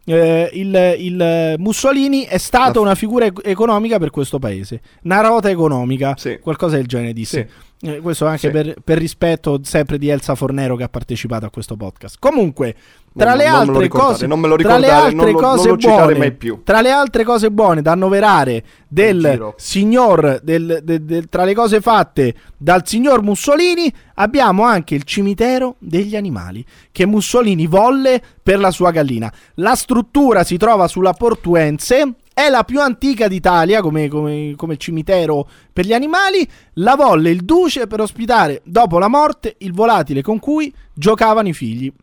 eh, il, il Mussolini è stato La- una figura ec- economica per questo paese, una rota economica, Sì. qualcosa del genere disse. Sì. Eh, questo anche Sì. per, per rispetto sempre di Elsa Fornero che ha partecipato a questo podcast. Comunque, tra Non- le non altre ricordate, cose, non me lo tra le altre non lo- cose non buone, tra le altre cose buone da annoverare del signor, del- del- del- tra le cose fatte dal signor Mussolini, abbiamo anche il cimitero degli animali che Mussolini volle per la sua gallina. La struttura si trova sulla Portuense. È la più antica d'Italia come, come- come cimitero per gli animali. La volle il duce per ospitare, dopo la morte, il volatile con cui giocavano i figli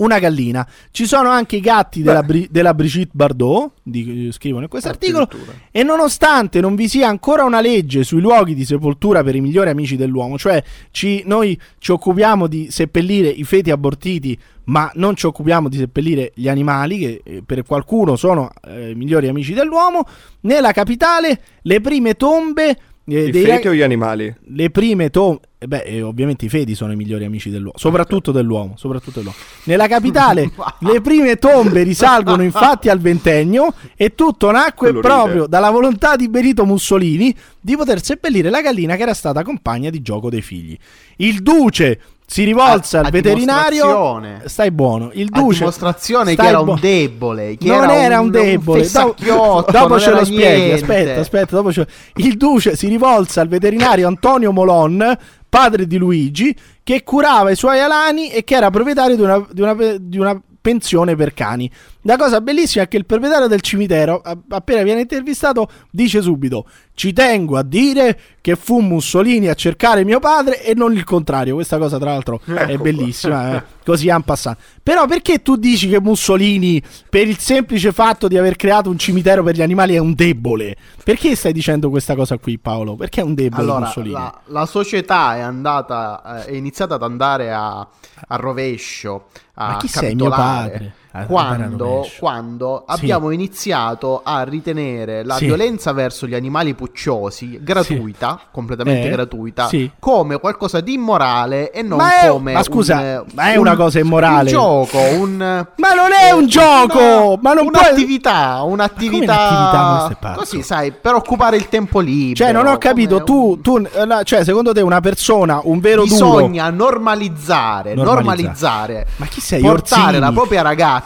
una gallina. Ci sono anche i gatti della, Bri- della Brigitte Bardot, di- eh, scrivono in questo articolo. E nonostante non vi sia ancora una legge sui luoghi di sepoltura per i migliori amici dell'uomo, cioè ci- noi ci occupiamo di seppellire i feti abortiti, ma non ci occupiamo di seppellire gli animali, che eh, per qualcuno sono eh, i migliori amici dell'uomo, nella capitale le prime tombe I dei feti o gli animali? le prime tombe. Beh, eh, ovviamente i feti sono i migliori amici dell'uomo, soprattutto dell'uomo, soprattutto dell'uomo. Nella capitale le prime tombe risalgono infatti al ventennio e tutto nacque Quello proprio ride. dalla volontà di Benito Mussolini di poter seppellire la gallina che era stata compagna di gioco dei figli. Il duce si rivolse A- al a veterinario. Stai buono. Il A duce dimostrazione che era un debole, che non era un, debole. dopo fessacchiotto, dopo non ce lo spieghi. Aspetta, aspetta. Dopo ce- Il duce si rivolse al veterinario Antonio Molon, padre di Luigi, che curava i suoi alani e che era proprietario di una, di una- di una pensione per cani. La cosa bellissima è che il proprietario del cimitero, appena viene intervistato, dice subito: Ci tengo a dire che fu Mussolini a cercare mio padre e non il contrario. Questa cosa, tra l'altro, è Ecco bellissima. eh. Così en passant. Però perché tu dici che Mussolini, per il semplice fatto di aver creato un cimitero per gli animali, è un debole? Perché stai dicendo questa cosa qui, Paolo? Perché è un debole Allora, Mussolini? la, la società è andata, eh, è iniziata ad andare a, a rovescio, a Ma chi sei, mio capitolare, padre? A a Quando, quando Sì. abbiamo iniziato a ritenere la Sì. violenza verso gli animali pucciosi gratuita, completamente Eh, gratuita, sì. come qualcosa di immorale e non Ma è- come ma scusa, un, ma è un- una cosa immorale? Un gioco, un Ma non è un gioco! Ma non puoi- un'attività, un'attività, un'attività, ma pazzo. così, sai, per occupare il tempo libero. Cioè, non ho capito, tu, tu cioè, secondo te una persona, un vero duro... Bisogna normalizzare, Normalizzare. normalizzare. Ma chi sei, Portare Orsini? la propria ragazza.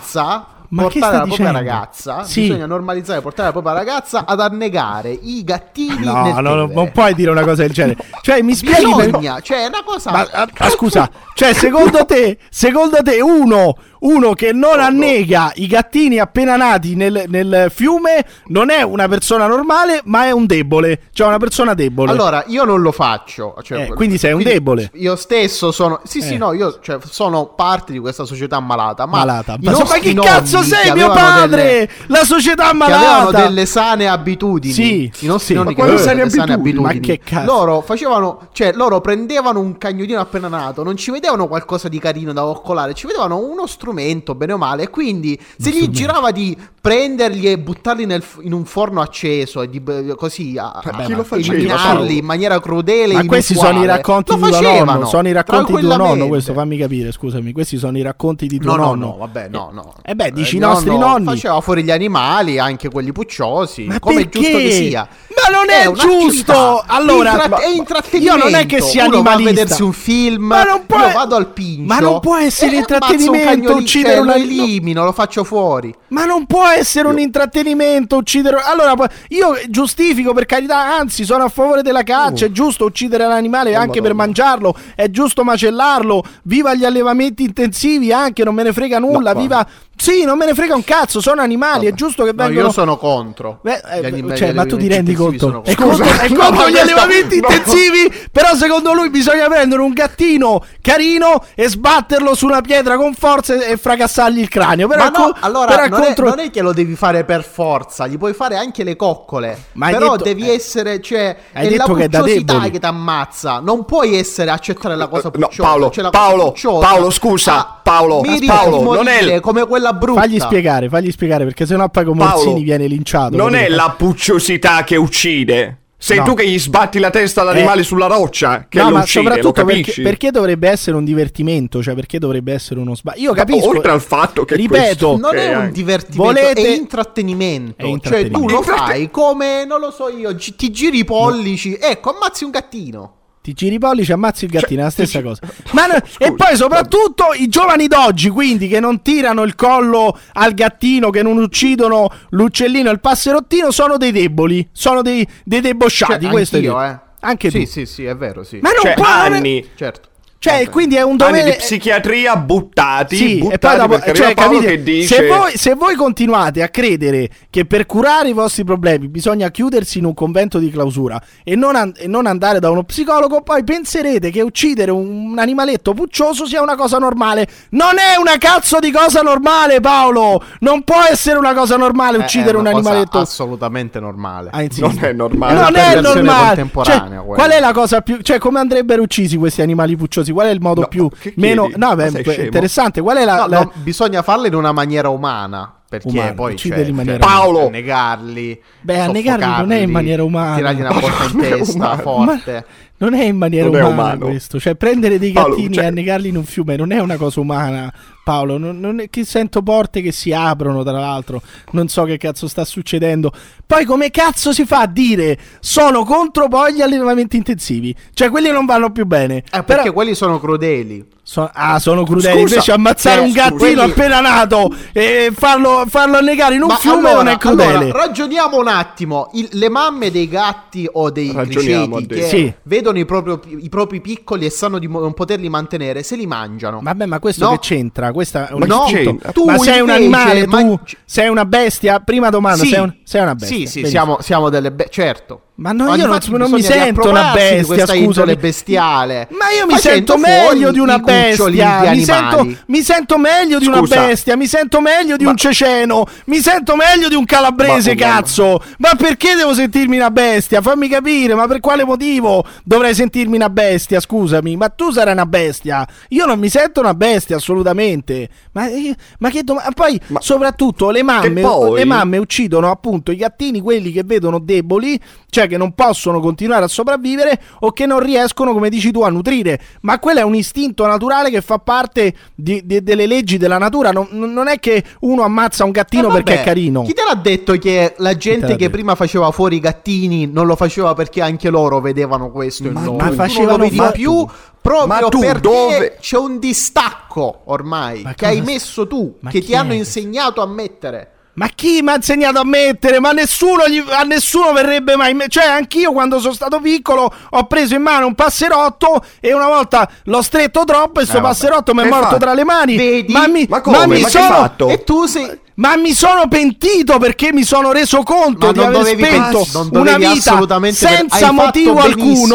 Ma che portare la propria dicendo? ragazza, Sì. bisogna normalizzare, portare la propria ragazza ad annegare i gattini No, no, no, non puoi dire una cosa del genere. Cioè, mi spieghi... per- Bisogna, cioè è una cosa Ma, ah, ma scusa, cioè, secondo te, secondo te uno, uno che non annega i gattini appena nati nel, nel fiume non è una persona normale, ma è un debole. Cioè, una persona debole. Allora, io non lo faccio. cioè, Eh, quindi sei un debole. Io stesso sono. Sì, Eh. sì, no, io cioè, sono parte di questa società malata. Ma malata. Ma, ma nonni cazzo che sei, mio padre? delle- La società che avevano malata. delle sane abitudini. Sì, I nostri sì. nonni che avevano sane delle sane abitudini? abitudini. Ma che cazzo? Loro facevano, cioè, loro prendevano un cagnolino appena nato, non ci vedevano qualcosa di carino da coccolare, ci vedevano uno strumento, bene o male. Quindi se gli girava di prenderli e buttarli nel in un forno acceso e di così a, Ma chi a- lo faceva, eliminarli in maniera crudele. Ma questi sono i racconti Lo di tuo nonno. Sono i racconti di tuo nonno. Questo fammi capire, scusami. Questi sono i racconti di tuo No, no, nonno. no, vabbè, no, no. Eh beh, dici i mio nostri nonno nonni. Faceva fuori gli animali, anche quelli pucciosi, Ma come è perché? giusto che sia. Ma non è, un'attività. giusto. Allora, Intra- è intrattenimento. Io non è che sia Uno va a animalista. vedersi un film, Ma non può- io vado al pincio. Ma non può essere e un intrattenimento cagnolino, uccidere cioè, una- lo elimino, lo faccio fuori. Ma non può essere un intrattenimento uccidere. Allora, io giustifico per carità, anzi, sono a favore della caccia. È giusto uccidere l'animale anche per mangiarlo. È giusto macellarlo. Viva gli allevamenti intensivi, anche non me ne frega nulla. No, Viva. Sì, non me ne frega un cazzo. Sono animali. È giusto che No, vengono. io sono contro. Beh, eh, cioè, ma tu ti rendi conto? È contro. contro, è No, contro gli allevamenti no. intensivi. Però, secondo lui, bisogna prendere un gattino carino e sbatterlo su una pietra con forza e fracassargli il cranio. Però, Ma no, co- allora però non, contro- è, non è che lo devi fare per forza, gli puoi fare anche le coccole. Ma hai però detto- devi eh, essere, cioè, hai è la detto che è da pucciosità deboli. che ti ammazza. Non puoi essere accettare la cosa No, pucciosa. Paolo, cioè la Paolo, pucciosa. Paolo, scusa, Ah, Paolo, Paolo, di non è come quella brutta. Fagli spiegare, fagli spiegare perché sennò poi come Paolo, Orsini viene linciato. Non è la pucciosità che uccide. Sei No. tu che gli sbatti la testa all'animale Eh. sulla roccia che No, lo ma uccide, lo soprattutto perché, capisci? perché dovrebbe essere un divertimento, cioè perché dovrebbe essere uno sbaglio. Io Ma capisco. Oltre al fatto che ripeto, questo- Non è un divertimento, Volete- è intrattenimento. È intrattenimento. Cioè, tu lo fai come, non lo so io, ti giri i pollici, ecco, ammazzi un gattino. Ti giri i pollici, ammazzi il gattino, è la stessa cosa. Ma no- e poi soprattutto i giovani d'oggi, quindi, che non tirano il collo al gattino, che non uccidono l'uccellino e il passerottino, sono dei deboli, sono dei, dei debosciati. Cioè, questo è eh. Anche sì, tu. sì, sì, è vero, sì. Ma non Cioè, può anni, Certo. Cioè, quindi è un anni dovere. di psichiatria buttati, Sì, buttati e poi dopo, cioè, capite, che dice se, voi, se voi continuate a credere che per curare i vostri problemi bisogna chiudersi in un convento di clausura e non, an- e non andare da uno psicologo, poi penserete che uccidere un, un animaletto puccioso sia una cosa normale. Non è una cazzo di cosa normale, Paolo! Non può essere una cosa normale uccidere È un animaletto. assolutamente normale. Ah, non è normale. non è perversione normale. contemporanea, Cioè, qual è la cosa più. Cioè, come andrebbero uccisi questi animali pucciosi? Qual è il modo No, più. meno. No, beh, interessante. Qual è la. No, la- bisogna farle in una maniera umana. Perché Umana, poi cioè, in maniera cioè, umana. annegarli. Beh, annegarli non è in maniera umana. Tirargli una porta in testa umano. forte. Non è in maniera Non umana umano. questo. Cioè, prendere dei Paolo, gattini cioè- e annegarli in un fiume non è una cosa umana, Paolo. Non, non è che sento porte che si aprono, tra l'altro. Non so che cazzo sta succedendo. Poi, come cazzo si fa a dire sono contro poi gli allevamenti intensivi? Cioè, quelli non vanno più bene. Eh, perché Però- quelli sono crudeli. So- ah, sono crudeli. Scusa, Invece ammazzare cioè, un gattino quelli- appena nato e farlo, farlo annegare in un Ma fiume allora, non è crudele. allora, ragioniamo un attimo. Il- le mamme dei gatti o dei criceti che. Sì. vedono i, proprio- i propri piccoli e sanno di mo- non poterli mantenere, se li mangiano. Vabbè, ma questo No. che c'entra? Questa è un Ma no, istinto. tu ma sei un animale, tu mangi- sei una bestia? Prima domanda, Sì. sei, un- sei una bestia. Sì, sì, siamo, siamo delle be- certo. Ma no, Ma io non, non mi sento una bestia, scusami. indole bestiale. Ma io mi sento meglio di una bestia. Mi sento, mi sento meglio di una Scusa. bestia. Mi sento meglio di un ceceno. Mi sento meglio di un calabrese, Ma- ma- cazzo. Ma perché devo sentirmi una bestia? Fammi capire, ma per quale motivo dovrei sentirmi una bestia? Scusami, ma tu sarai una bestia. Io non mi sento una bestia, assolutamente. Ma, io- ma che domanda? Poi, Ma- soprattutto, le mamme, poi- le mamme uccidono appunto i gattini, quelli che vedono deboli, cioè che non possono continuare a sopravvivere o che non riescono, come dici tu, a nutrire. Ma quello è un istinto naturale che fa parte di- di- delle leggi della natura. Non, non è che uno ammazza un gattino Eh, perché vabbè, è carino. Chi te l'ha detto che la gente che prima faceva fuori i gattini non lo faceva perché anche loro vedevano questo in Ma loro? ma facevano fa- più proprio perché dove- c'è un distacco ormai Ma che hai messo tu, ma che ti hanno insegnato a mettere. Ma chi mi ha insegnato a mettere? Ma nessuno, gli- a nessuno verrebbe mai. me- Cioè, anch'io quando sono stato piccolo ho preso in mano un passerotto e una volta l'ho stretto troppo e sto vabbè. passerotto mi è morto fa? tra le mani. Vedi? Ma mi, Ma come? mi Ma che sono, fatto? E tu sei Ma mi sono pentito perché mi sono reso conto Ma di aver spento pens- una vita senza motivo benissimo.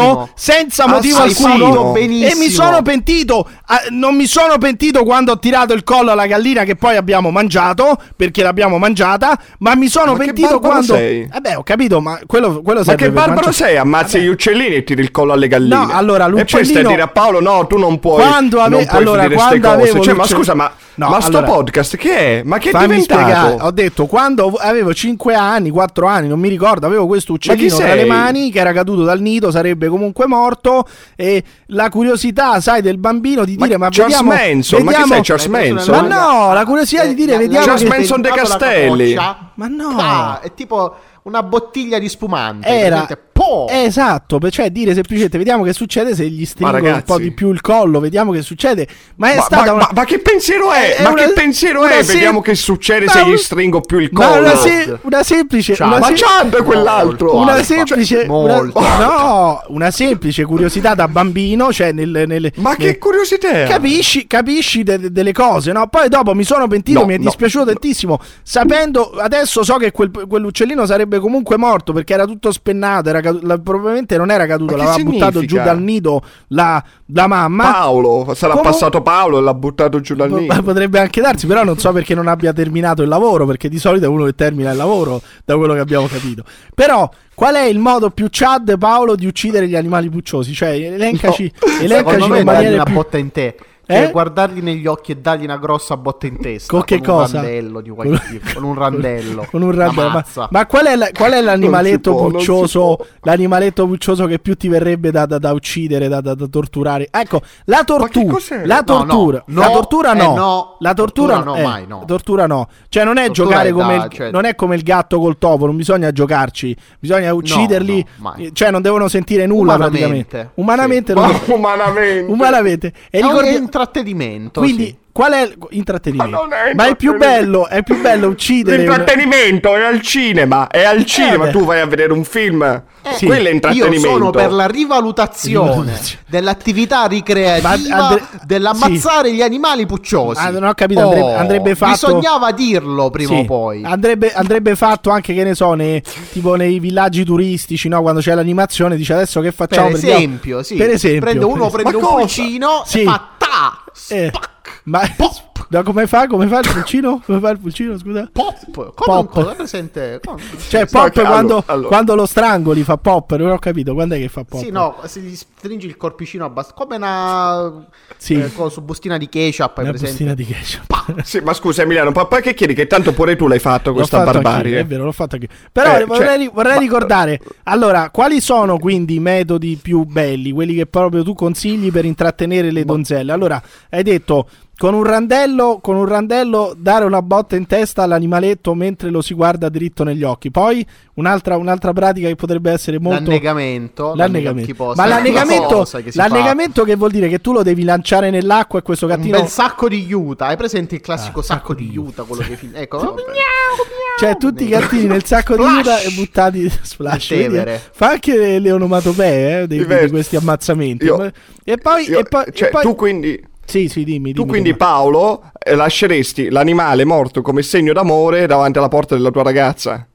alcuno, senza motivo alcuno. E mi sono pentito, ah, non mi sono pentito quando ho tirato il collo alla gallina che poi abbiamo mangiato, perché l'abbiamo mangiata, ma mi sono Ma pentito quando... sei? Eh beh, ho capito, ma quello, quello Ma che barbaro mangiare- sei? Ammazzi Vabbè. gli uccellini e tiri il collo alle galline. No, allora, E poi stai a l'uccellino- dire a Paolo: no, tu non puoi. Quando ave- non puoi allora, quando cose. avevo Cioè, ma scusa, ma, No, ma sto allora- podcast che è? Ma che è Fammi diventato? Spiegare, ho detto quando avevo 5 anni, 4 anni, non mi ricordo, avevo questo uccellino tra le mani che era caduto dal nido, sarebbe comunque morto e la curiosità, sai, del bambino di Ma dire ma Charles vediamo, Manson, ma chi vediamo sei Charles preso Manson? Ma no, la curiosità di dire, Eh, vediamo Charles Manson de Castelli. Ma no. Ah, è tipo una bottiglia di spumante. Era? Po! esatto, cioè dire semplicemente vediamo che succede se gli stringo un ragazzi. po' di più il collo, vediamo che succede. Ma è Ma, stata ma- una ma- ma che pensiero è? È ma una- che pensiero una è? sem- Vediamo che succede ma se un- gli stringo più il ma collo. una, se- una semplice Ciao. una Ma sem- Chad è quell'altro. una Alfa. semplice Molto una, no, una semplice curiosità da bambino, cioè nel, nelle- Ma che nel- curiosità è? Capisci, capisci de- de- delle cose, no? Poi dopo mi sono pentito, No, mi è no. dispiaciuto tantissimo. Sapendo, adesso so che quel- quell'uccellino sarebbe comunque morto perché era tutto spennato. Era cadu- la- probabilmente non era caduto, l'aveva buttato giù significa? dal nido la, la mamma. Paolo, sarà Comu- passato Paolo e l'ha buttato giù dal nido. Potrebbe anche darsi, però non so perché non abbia terminato il lavoro, perché di solito è uno che termina il lavoro, da quello che abbiamo capito. Però, qual è il modo più Chad, Paolo, di uccidere gli animali pucciosi? Cioè, elencaci, Secondo elencaci dargli maniere una più... botta in te. Eh? Guardarli negli occhi e dargli una grossa botta in testa. Con che un cosa? randello di qualche tipo. Con un randello. Con un una randello. Ma, mazza. ma qual, è la- qual è l'animaletto può, puccioso? L'animaletto puccioso che più ti verrebbe da, da- da uccidere, da, da- da torturare? Ecco, la tortura. La No, tortura. no, la no, tortura eh, no. no. La tortura, Tortura no, eh, mai no. Tortura no. Cioè, non è Tortura giocare è come da- il, cioè- non è come il gatto col topo. Non bisogna giocarci. Bisogna ucciderli. no, mai. cioè, non devono sentire nulla Umanamente, praticamente. Umanamente. sì. non- Ma umanamente. umanamente. E È un ricordi- intrattenimento. quindi, sì. qual è il intrattenimento? Ma non è Ma è più bello, è più bello uccidere. un- L'intrattenimento è al cinema, è al cinema. beh. tu vai a vedere un film, sì. quello è Io intrattenimento. sono per la rivalutazione dell'attività ricreativa andre- dell'ammazzare gli animali pucciosi. Ah, non ho capito, andrebbe- andrebbe fatto- Bisognava dirlo prima Sì. o poi. Andrebbe, andrebbe fatto anche, che ne so, nei, tipo nei villaggi turistici, no? Quando c'è l'animazione, dice adesso che per facciamo? Prendiamo- esempio, sì. Per esempio. Prende uno, per prende un cosa? pulcino Sì. e fa ta! Eh, Spac! Ma no, come fa? Come fa il pulcino? Come fa il pulcino, scusa? Pop! Come Pop. un cosa presente? come- Cioè, Sta pop quando, allora. quando lo strangoli fa pop, non ho capito. Quando è che fa pop? Sì, no, se gli stringi il corpicino abbastanza. Come una. Sì. eh, su bustina di ketchup. Hai Una presente? bustina di ketchup. Sì, ma scusa Emiliano, poi che chiedi? Che tanto pure tu l'hai fatto L'ho questa fatto anch'io, barbarie. è vero, l'ho fatto anche. Però Eh, vorrei, cioè, vorrei ma- ricordare. Allora, quali sono quindi i metodi più belli, quelli che proprio tu consigli per intrattenere le donzelle? Allora, hai detto con un randello, con un randello dare una botta in testa all'animaletto mentre lo si guarda dritto negli occhi. Poi un'altra, un'altra pratica che potrebbe essere molto L'annegamento. L'annegamento. Ma l'annegamento, che l'annegamento che vuol dire che tu lo devi lanciare nell'acqua e questo fa. Un bel sacco di Utah. Hai presente il classico Ah, sacco, sacco di Utah? Quello che fin- Ecco. Cioè, tutti i gattini nel sacco di! Utah e buttati splash. Fa anche le, onomatopee eh, dei- di, questi ammazzamenti. Io- e poi, Io- e poi, cioè, e poi- tu quindi Sì, sì, dimmi. Tu dimmi, quindi Tommaso. Paolo eh, lasceresti l'animale morto come segno d'amore davanti alla porta della tua ragazza?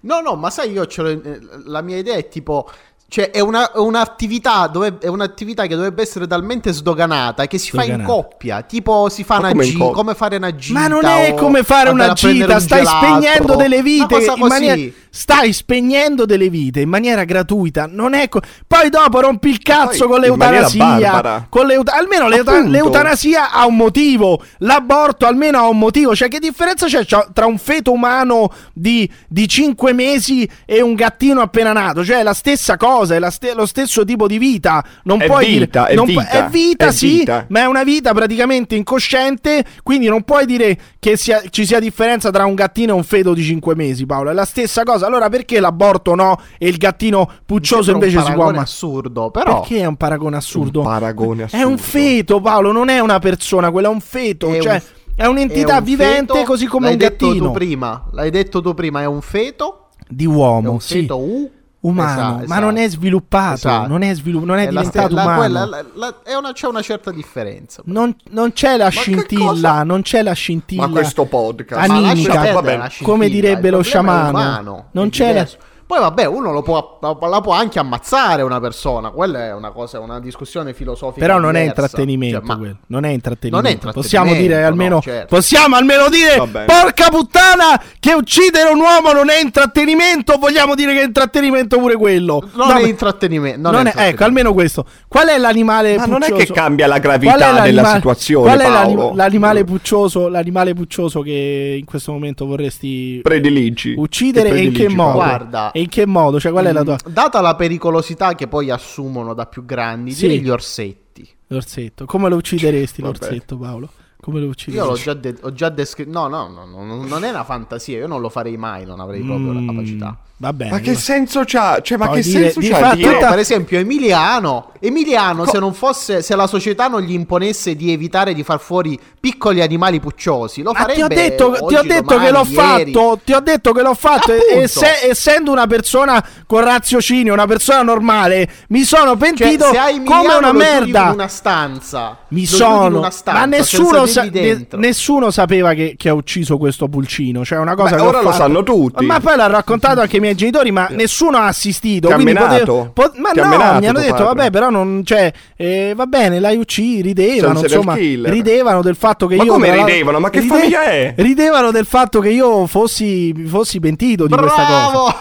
No, no, ma sai, io ce l'ho- eh, la mia idea è tipo. Cioè, è, una- è un'attività, dove- è un'attività che dovrebbe essere talmente sdoganata che si fa in Sdoganata. coppia. Tipo, si fa Ma una come in gi- coppia? come fare una gita. Ma non è come fare una gita, un stai gelato. spegnendo delle vite in maniera stai spegnendo delle vite in maniera gratuita. Non è co- Poi dopo rompi il cazzo Poi con l'eutanasia. Con l'euta- almeno l'euta- Appunto. l'eutanasia ha un motivo. L'aborto almeno ha un motivo. Cioè, che differenza c'è c'è tra un feto umano di, di 5 mesi e un gattino appena nato? Cioè, è la stessa cosa, è la ste- lo stesso tipo di vita. Non È puoi vita, dire. è non pu- vita, è vita, è sì, vita. ma è una vita praticamente incosciente, quindi non puoi dire che sia- ci sia differenza tra un gattino e un feto di 5 mesi, Paolo. È la stessa cosa. Allora perché l'aborto no e il gattino puccioso invece un si può paragone ma- assurdo, però Perché è un paragone assurdo? Un paragone È assurdo. un feto, Paolo, non è una persona, quello è un feto, È cioè un- è un'entità è un vivente feto, così come l'hai un detto gattino tu prima, l'hai detto tu prima, è un feto, di è uomo, un sì. feto u- Umano, Esatto, ma non è sviluppato, Esatto. non è, svilu- non è, È la diventato la- umano. quella- la- la- è una- c'è una certa differenza. Non, non c'è la che scintilla, non c'è la scintilla. Ma questo podcast. Ma Animica, perdere vabbè, la come direbbe lo sciamano. umano, Non c'è la- diverso. Poi vabbè, uno lo può, la, può anche ammazzare una persona, quella è una cosa, una discussione filosofica. Però non è diversa. intrattenimento Cioè, quello. Non è intrattenimento. Non è intrattenimento, Possiamo dire no, almeno. certo. Possiamo almeno dire. Porca puttana! Che uccidere un uomo non è intrattenimento. Vogliamo dire che è intrattenimento pure quello. Non No, è intrattenimento. Non non è è- intrattenimento. ecco, almeno questo. Qual è l'animale Ma non è puccioso? che cambia la gravità è della situazione, Qual è l'ani- Paolo. l'animale puccioso, l'animale puccioso che in questo momento vorresti Prediligi. uccidere Che e in che prediligi, modo? Paolo. Guarda. E in che modo? Cioè, qual è la tua. Mm, Data la pericolosità che poi assumono da più grandi, Sì. gli orsetti. L'orsetto. Come lo uccideresti Vabbè. l'orsetto, Paolo? Come lo Io uccideresti? l'ho già, de- ho già descritto. No, no, no, no, no, non è una fantasia. Io non lo farei mai, non avrei proprio la Mm, capacità. Va bene. Ma che senso c'ha? Cioè, ma Puoi che dire- senso di c'ha? dire- Io, per esempio, Emiliano, Emiliano, se non fosse, se la società non gli imponesse di evitare di far fuori piccoli animali pucciosi, lo Ma farebbe. ti ho detto, ti ho oggi, detto che domani, l'ho ieri. fatto, ti ho detto che l'ho fatto e- e se- essendo una persona con raziocinio, una persona normale, mi sono Cioè, pentito se hai Emiliano, come una merda. in una stanza. Mi lo chiudi in sono, una stanza, ma nessuno, sa- ne- nessuno sapeva che, che ha ucciso questo pulcino. Cioè, una cosa Beh, ora lo fatto. sanno tutti. Ma poi l'ha raccontato anche i miei genitori, ma nessuno ha assistito. Ti potevo- po- ma Ti no, menato mi hanno detto, padre? vabbè, però non. Cioè, eh, va bene, l'hai ucciso. Ridevano, insomma, ridevano del fatto che Ma io. come tra la- ridevano? Ma che famiglia è? Ridevano del fatto che io fossi, fossi pentito di questa cosa. Bravo!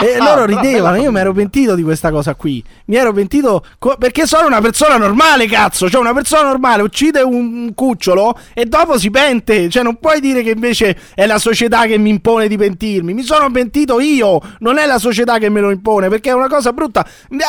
E loro Bravo, ridevano, io mi ero pentito di questa cosa qui. Mi ero pentito co- perché sono una persona normale, cazzo. Cioè, una persona normale uccide un, un cucciolo e dopo si pente. Cioè, non puoi dire che invece è la società che mi impone di pentirmi. Mi sono pentito io, non è la società che me lo impone, perché è una cosa brutta.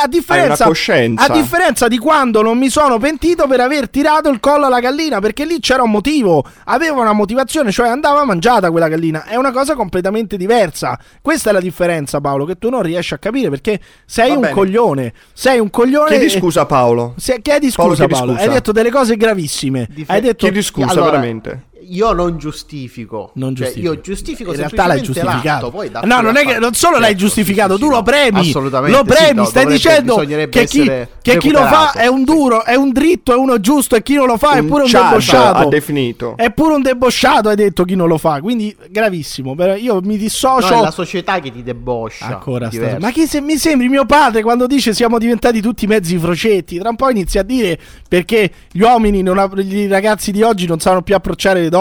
A differenza, a differenza di quando non mi sono pentito per aver tirato il collo alla gallina, perché lì c'era un motivo, aveva una motivazione, cioè andava mangiata quella gallina. È una cosa completamente diversa. Questa è la differenza, Paolo, che tu non riesci a capire perché sei Va un bene. coglione. Sei un coglione. Chiedi scusa, Paolo. Se- chiedi Paolo, scusa, chiedi Paolo. scusa. Hai detto delle cose gravissime. Dif- Hai detto. Chiedi scusa, Allora, veramente. Io non giustifico. Non Cioè, giustifico. io giustifico In realtà l'hai giustificato. l'atto, no, non è che non solo l'hai Certo, giustificato, sì, tu lo no. premi. Assolutamente. Lo premi, sì, no, stai dicendo che chi, che chi lo fa è un duro, è un dritto, è uno giusto e chi non lo fa è Un pure un Chad debosciato. ha definito. È pure un debosciato, hai detto chi non lo fa. Quindi gravissimo. Però io mi No, dissocio. è la società che ti deboscia. Ancora sta-. Ma chi se mi sembri mio padre quando dice siamo diventati tutti mezzi frocetti? Tra un po' inizia a dire perché gli uomini, non app- i ragazzi di oggi non sanno più approcciare le donne.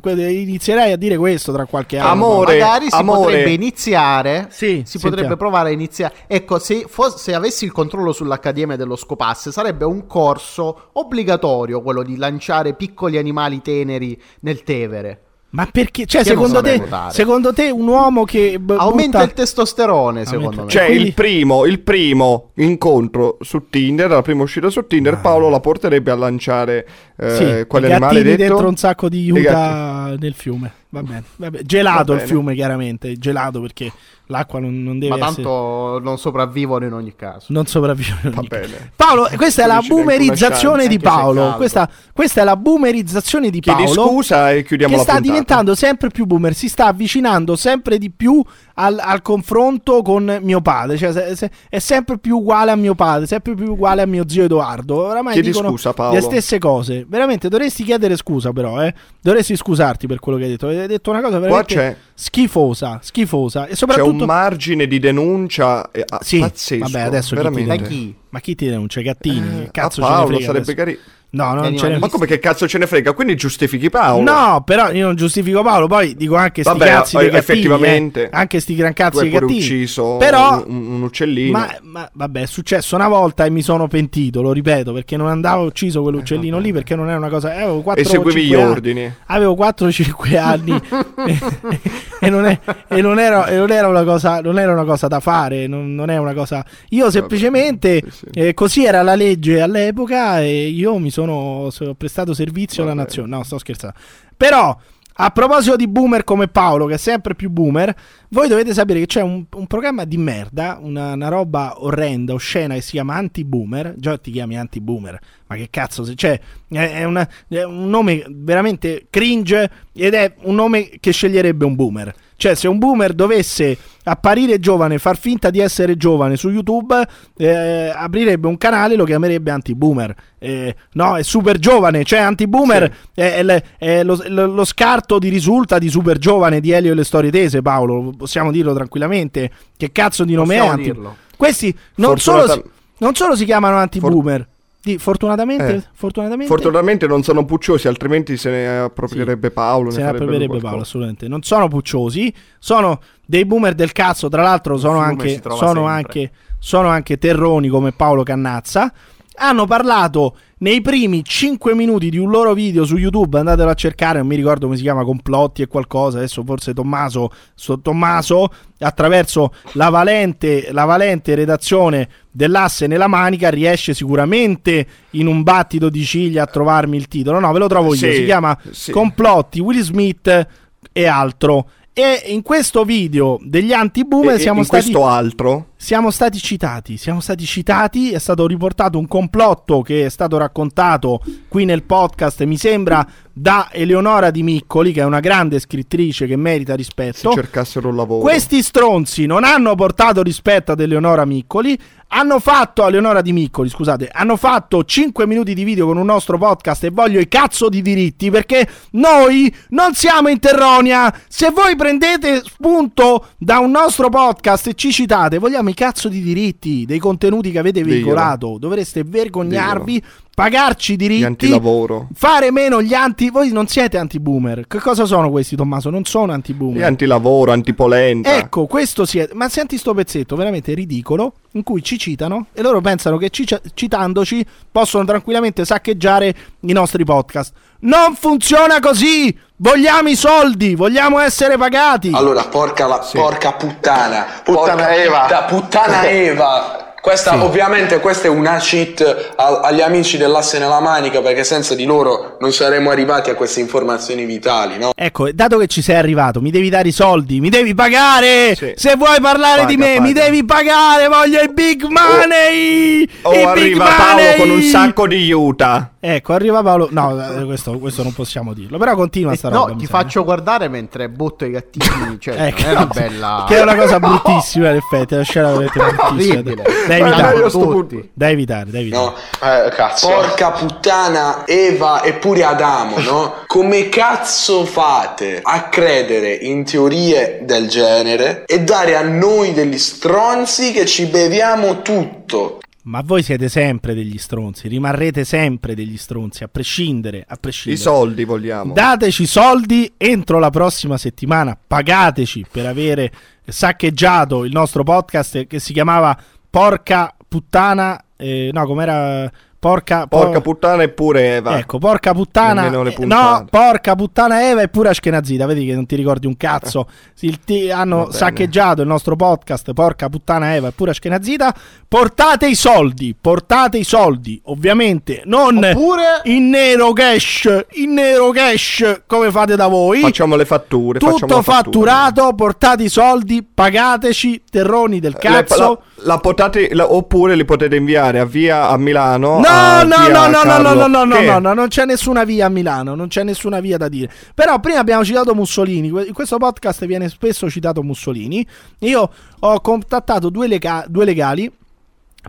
Que- Inizierai a dire questo tra qualche anno. Amore, Magari si amore. potrebbe iniziare. Sì, si sentiamo. potrebbe provare a iniziare. Ecco, se, fos- se avessi il controllo sull'Accademia dello Scopasse, sarebbe un corso obbligatorio quello di lanciare piccoli animali teneri nel Tevere. Ma perché? Cioè, secondo te, secondo te un uomo che b- Aumenta butta- il testosterone, secondo me. Cioè, Quindi- il, primo, il primo incontro su Tinder, la prima uscita su Tinder, Paolo la porterebbe a lanciare eh, Sì, quale animale detto? dentro un sacco di Utah nel fiume. Va bene. Vabbè, Gelato Va il fiume, chiaramente. Gelato perché l'acqua non, non deve Ma essere. tanto non sopravvivono in ogni caso. Non sopravvive. in Va bene. Paolo, questa è la boomerizzazione di Paolo. Questa, questa è la boomerizzazione di Chiedi Paolo. scusa e chiudiamo che la sta puntata. diventando sempre più boomer, si sta avvicinando sempre di più al, al confronto con mio padre. Cioè, se- se- è sempre più uguale a mio padre, sempre più uguale a mio zio Edoardo. Oramai Chiedi dicono scusa, Paolo. le stesse cose. Veramente dovresti chiedere scusa, però, eh. Dovresti scusarti per quello che hai detto. Hai detto una cosa veramente c'è- schifosa, schifosa. E C'è soprattutto. un margine di denuncia eh, ah, Sì, pazzesco. vabbè, adesso chi ti veramente. Chi? Ma chi ti denuncia? Gattini? Eh, cazzo a Paolo sarebbe carino. No, non ce ne Ma come che cazzo ce ne frega? Quindi giustifichi Paolo? No, però io non giustifico Paolo, poi dico anche sti Vabbè, cazzi eh, effettivamente. eh. anche sti gran Tu cazzi hai dei pure gattini. ucciso però un, un uccellino. ma, ma- vabbè, è successo una volta e mi sono pentito, lo ripeto, perché non andavo ucciso quell'uccellino lì perché non era una cosa, eh, avevo 4 e seguivi gli ordini. Avevo 4-5 anni e, non è- e non era, e non era una cosa, non era una cosa da fare, non, non è una cosa. Io semplicemente sì, sì. eh, così era la legge all'epoca e io mi sono, so- ho prestato servizio alla Vabbè. nazione. No, sto scherzando. Però, a proposito di boomer come Paolo, che è sempre più boomer, voi dovete sapere che c'è un, un programma di merda, una, una roba orrenda, oscena, che si chiama Anti-Boomer. Già ti chiami Anti-Boomer, ma che cazzo, se- cioè, è, è una- è un nome veramente cringe ed è un nome che sceglierebbe un boomer. Cioè, se un boomer dovesse apparire giovane, far finta di essere giovane su YouTube, eh, aprirebbe un canale e lo chiamerebbe anti-boomer. Eh, no, è super giovane, cioè anti-boomer è, è è lo, lo- lo scarto di risulta di super giovane di Elio e le storie tese, Paolo, possiamo dirlo tranquillamente. Che cazzo di nome Possiamo è? Anti- dirlo. Questi non solo, si, Fortunata- non solo si chiamano anti-boomer, di- fortunatamente, Eh. fortunatamente Fortunatamente non sono pucciosi, altrimenti se ne approprierebbe Paolo. se ne qualcosa. Paolo, assolutamente. Non sono pucciosi, sono dei boomer del cazzo. Tra l'altro, sono anche, sono, anche, sono anche terroni come Paolo Cannazza. Hanno parlato nei primi 5 minuti di un loro video su YouTube. Andatelo a cercare, non mi ricordo come si chiama, complotti e qualcosa. Adesso forse Tommaso, so- Tommaso attraverso la valente, la valente redazione dell'asse nella manica riesce sicuramente in un battito di ciglia a trovarmi il titolo. No, ve lo trovo io. Sì, si chiama sì. Complotti, Will Smith e altro. E in questo video degli anti-boomer e siamo in stati questo altro siamo stati citati, siamo stati citati, è stato riportato un complotto che è stato raccontato qui nel podcast, mi sembra, da Eleonora Di Miccoli, che è una grande scrittrice che merita se rispetto. cercassero un lavoro. Questi stronzi non hanno portato rispetto ad Eleonora Miccoli, hanno fatto Eleonora Di Miccoli, scusate, hanno fatto 5 minuti di video con un nostro podcast e voglio i cazzo di diritti perché noi non siamo in Terronia. Se voi prendete spunto da un nostro podcast e ci citate, vogliamo i cazzo di diritti dei contenuti che avete veicolato. Dovreste vergognarvi, pagarci i Gli diritti. antilavoro. Fare meno gli anti. Voi non siete anti-boomer. Che cosa sono questi, Tommaso? Non sono anti-boomer. Gli antilavoro, antipolenta. Ecco, questo si è. Ma senti sto pezzetto veramente ridicolo in cui ci citano e loro pensano che cicia- citandoci possono tranquillamente saccheggiare i nostri podcast. Non funziona così! Vogliamo i soldi, vogliamo essere pagati. Allora, porca, la, porca puttana. Puttana Porca Eva. putta- puttana Eva. Questa, ovviamente, questa è una cheat agli amici dell'asse nella manica, perché senza di loro non saremmo arrivati a queste informazioni vitali, no? Ecco, dato che ci sei arrivato, mi devi dare i soldi, mi devi pagare. Sì. Se vuoi parlare Paga, di me, mi paga. devi pagare. Voglio i big money. Oh, i big arriva Paolo money! con un sacco di aiuta. Ecco, arriva Paolo. No, eh, questo, questo non possiamo dirlo. Però continua Eh, sta no, roba. mi ti sembra. faccio guardare mentre butto i gattini. Cioè, Ecco. è una bella. Che è una cosa bruttissima, in effetti. È una scena veramente bruttissima. Da evitare. tutti. Da evitare, da evitare. No? Eh, cazzo. Porca puttana Eva e pure Adamo, no? Come cazzo fate a credere in teorie del genere e dare a noi degli stronzi che ci beviamo tutto? Ma voi siete sempre degli stronzi, rimarrete sempre degli stronzi, a prescindere, a I prescindere. soldi vogliamo. Dateci soldi entro la prossima settimana, pagateci per avere saccheggiato il nostro podcast che si chiamava Porca puttana, eh, no, com'era? Porca, por- Porca puttana e pure Eva. Ecco, porca puttana. Eh, no, porca puttana Eva e pure Ashkenazita. Vedi che non ti ricordi un cazzo. Ti- hanno saccheggiato il nostro podcast. Porca puttana Eva e pure Ashkenazita. Portate i soldi. Portate i soldi. Ovviamente non Oppure- in nero cash. In nero cash come fate da voi. Facciamo le fatture. Tutto la fattura. fatturato. Portate i soldi. Pagateci. Terroni del cazzo. la, la potate- la- oppure li potete inviare a via a Milano No, via, no, no, no, no, no, no, no, Che? no, no, non c'è nessuna via a Milano, non c'è nessuna via da dire. Però prima abbiamo citato Mussolini, in questo podcast viene spesso citato Mussolini. Io ho contattato due, lega- due legali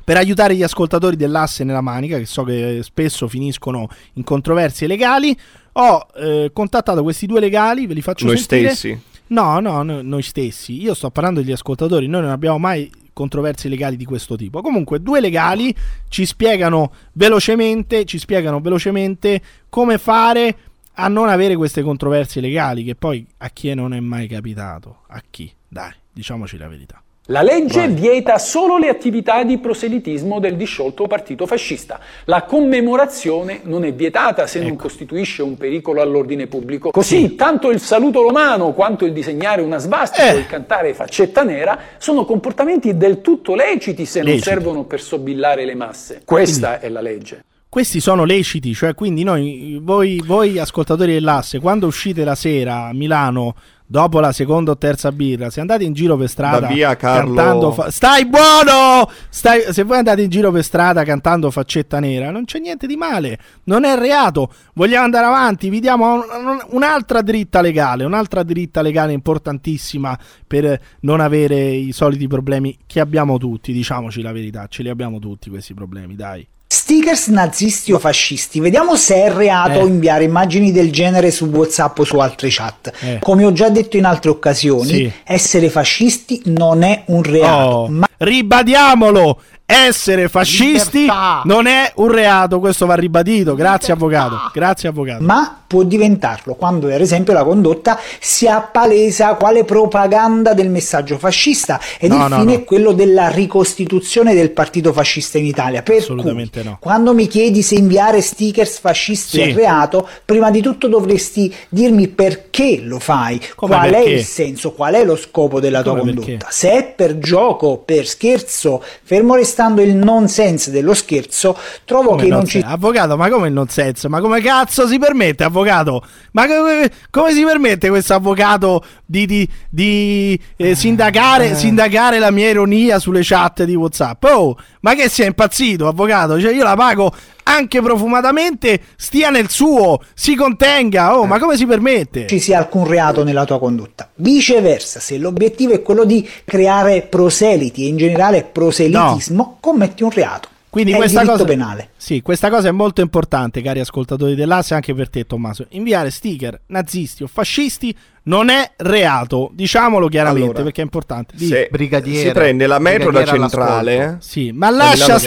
per aiutare gli ascoltatori dell'asse nella manica, che so che spesso finiscono in controversie legali. Ho eh, contattato questi due legali, ve li faccio Noi sentire. stessi. No, no, no, noi stessi. Io sto parlando degli ascoltatori, noi non abbiamo mai controversie legali di questo tipo. Comunque, due legali ci spiegano velocemente, ci spiegano velocemente come fare a non avere queste controversie legali, che poi a chi non è mai capitato? A chi? Dai, diciamoci la verità. La legge vieta solo le attività di proselitismo del disciolto partito fascista. La commemorazione non è vietata se non costituisce un pericolo all'ordine pubblico. Così, tanto il saluto romano quanto il disegnare una svastica o il cantare faccetta nera sono comportamenti del tutto leciti se non Leciti. servono per sobillare le masse. Questa è la legge. Questi sono leciti, cioè quindi noi, voi, voi ascoltatori dell'asse, quando uscite la sera a Milano dopo la seconda o terza birra, se andate in giro per strada Da via, cantando fa- Stai buono! Stai- se voi andate in giro per strada cantando faccetta nera, non c'è niente di male, non è reato. Vogliamo andare avanti, vi diamo un- un'altra dritta legale, un'altra dritta legale importantissima per non avere i soliti problemi che abbiamo tutti, diciamoci la verità, ce li abbiamo tutti questi problemi, dai. Stickers nazisti o fascisti. Vediamo se è reato Eh. inviare immagini del genere su WhatsApp o su altre chat. Eh. Come ho già detto in altre occasioni, Sì. essere fascisti non è un reato, Oh, ma ribadiamolo! Essere fascisti Libertà. non è un reato, questo va ribadito. Grazie avvocato. Grazie avvocato. ma può diventarlo quando per esempio la condotta si appalesa quale propaganda del messaggio fascista ed No, il no, fine no. è quello della ricostituzione del partito fascista in Italia per Assolutamente cui, no. quando mi chiedi se inviare stickers fascisti Sì. è reato prima di tutto dovresti dirmi perché lo fai Come qual è perché? il senso qual è lo scopo della tua Come condotta perché? se è per gioco per scherzo fermo restando il nonsense dello scherzo trovo Come che non ci Avvocato, ma come il nonsense? Ma come cazzo si permette, avvocato? Ma come, come si permette questo avvocato di, di- di, eh, sindacare, sindacare la mia ironia sulle chat di WhatsApp? Oh, ma che sei impazzito, avvocato? Cioè, io la pago anche profumatamente, stia nel suo, si contenga. Oh, ma come si permette? ci sia alcun reato nella tua condotta. Viceversa, se l'obiettivo è quello di creare proseliti e in generale proselitismo, commetti un reato. Quindi è questa il diritto cosa, penale. Sì, questa cosa è molto importante, cari ascoltatori dell'Asse, anche per te, Tommaso. Inviare sticker nazisti o fascisti non è reato, diciamolo chiaramente Allora, perché è importante. Di- Se Brigadiere. si prende la metro da centrale, Sì, ma lascia stare,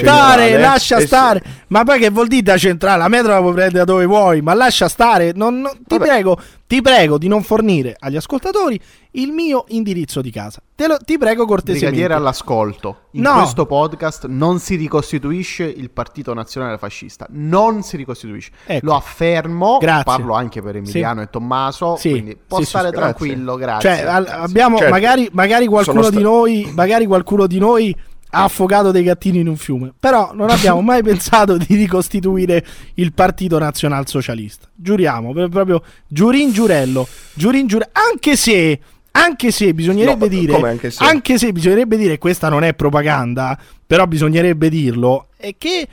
Centrale, lascia eh sì. stare. Ma poi che vuol dire da centrale? La metro la puoi prendere da dove vuoi, ma lascia stare. Non- non- ti prego, ti prego di non fornire agli ascoltatori il mio indirizzo di casa. Te lo, ti prego cortesemente. Brigadiere all'ascolto. In No. questo podcast non si ricostituisce il Partito Nazionale Fascista. Non si ricostituisce. Ecco. Lo affermo. Grazie. Parlo anche per Emiliano Sì. e Tommaso. Sì. Quindi può Sì, sì, stare sì, grazie. tranquillo. Grazie. Cioè, al- grazie. abbiamo Certo. magari, magari qualcuno sta- noi, magari qualcuno di noi ha affogato dei gattini in un fiume. Però non abbiamo mai pensato di ricostituire il partito nazionalsocialista. Giuriamo, proprio giurin giurello, giurin giure- anche se anche se bisognerebbe No, dire anche se? anche se bisognerebbe dire questa non è propaganda, però bisognerebbe dirlo è che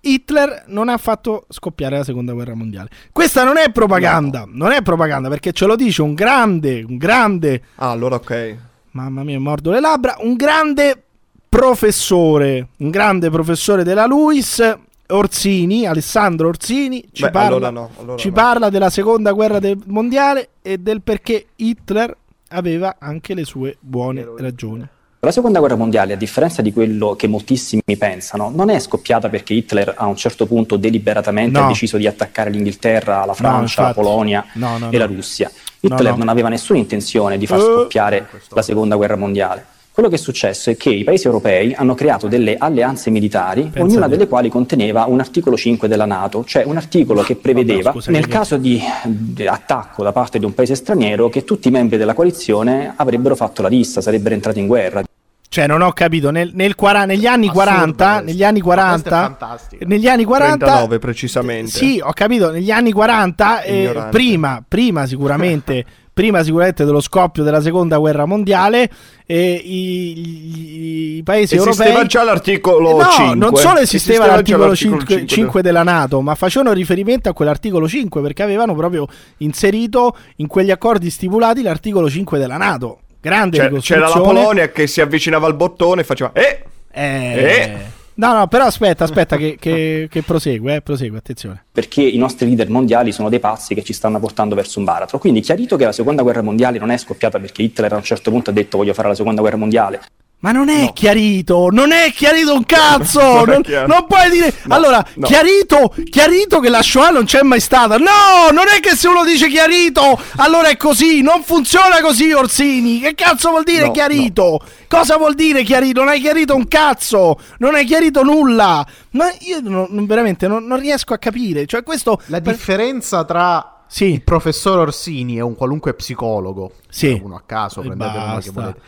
Hitler non ha fatto scoppiare la seconda guerra mondiale. Questa non è propaganda, non è propaganda perché ce lo dice un grande, un grande ah, allora ok. mamma mia, mordo le labbra, un grande professore, un grande professore della LUIS, Orsini, Alessandro Orsini, ci, Beh, parla, allora no, allora ci no. parla della seconda guerra mondiale e del perché Hitler aveva anche le sue buone ragioni. La seconda guerra mondiale, a differenza di quello che moltissimi pensano, non è scoppiata perché Hitler a un certo punto deliberatamente No. ha deciso di attaccare l'Inghilterra, la Francia, la infatti. Polonia No, no, e la no. Russia. No, Hitler no. non aveva nessuna intenzione di far Eh. scoppiare la seconda guerra mondiale. Quello che è successo è che i paesi europei hanno creato delle alleanze militari, Pensa ognuna delle quali conteneva un articolo 5 della Nato, cioè un articolo che prevedeva, scusa, nel caso di, di attacco da parte di un paese straniero, che tutti i membri della coalizione avrebbero fatto la lista, sarebbero entrati in guerra. Cioè, non ho capito, nel, nel negli anni Assurdo 40, questo. negli anni Ma questa è 40, fantastica. negli anni 40 39 precisamente. Sì, ho capito, negli anni 40, eh, prima, prima sicuramente, prima sicuramente dello scoppio della seconda guerra mondiale, e i, i- i paesi Esisteva europei... già l'articolo Eh, no, 5. non solo esisteva, Esisteva l'articolo, l'articolo 5, 5 5 della Nato, ma facevano riferimento a quell'articolo 5 perché avevano proprio inserito in quegli accordi stipulati l'articolo 5 della Nato. Grande C'era, c'era la. Polonia che si avvicinava al bottone e faceva Eh! Eh. No, no, però aspetta, aspetta che, che- che prosegue, eh, prosegue, attenzione. perché i nostri leader mondiali sono dei pazzi che ci stanno portando verso un baratro. Quindi chiarito che la seconda guerra mondiale non è scoppiata perché Hitler a un certo punto ha detto voglio fare la seconda guerra mondiale. Ma non è chiarito, non è chiarito un cazzo. Non non, puoi dire. No, allora, no. chiarito, chiarito che la Shoah non c'è mai stata. No, non è che se uno dice chiarito, allora è così. Non funziona così, Orsini. Che cazzo vuol dire No, chiarito? Cosa vuol dire chiarito? Non hai chiarito un cazzo. Non hai chiarito nulla. Ma io non- veramente non, non riesco a capire. Cioè, questo. La differenza tra il professor Orsini e un qualunque psicologo, Sì. uno a caso, prendete uno che volete,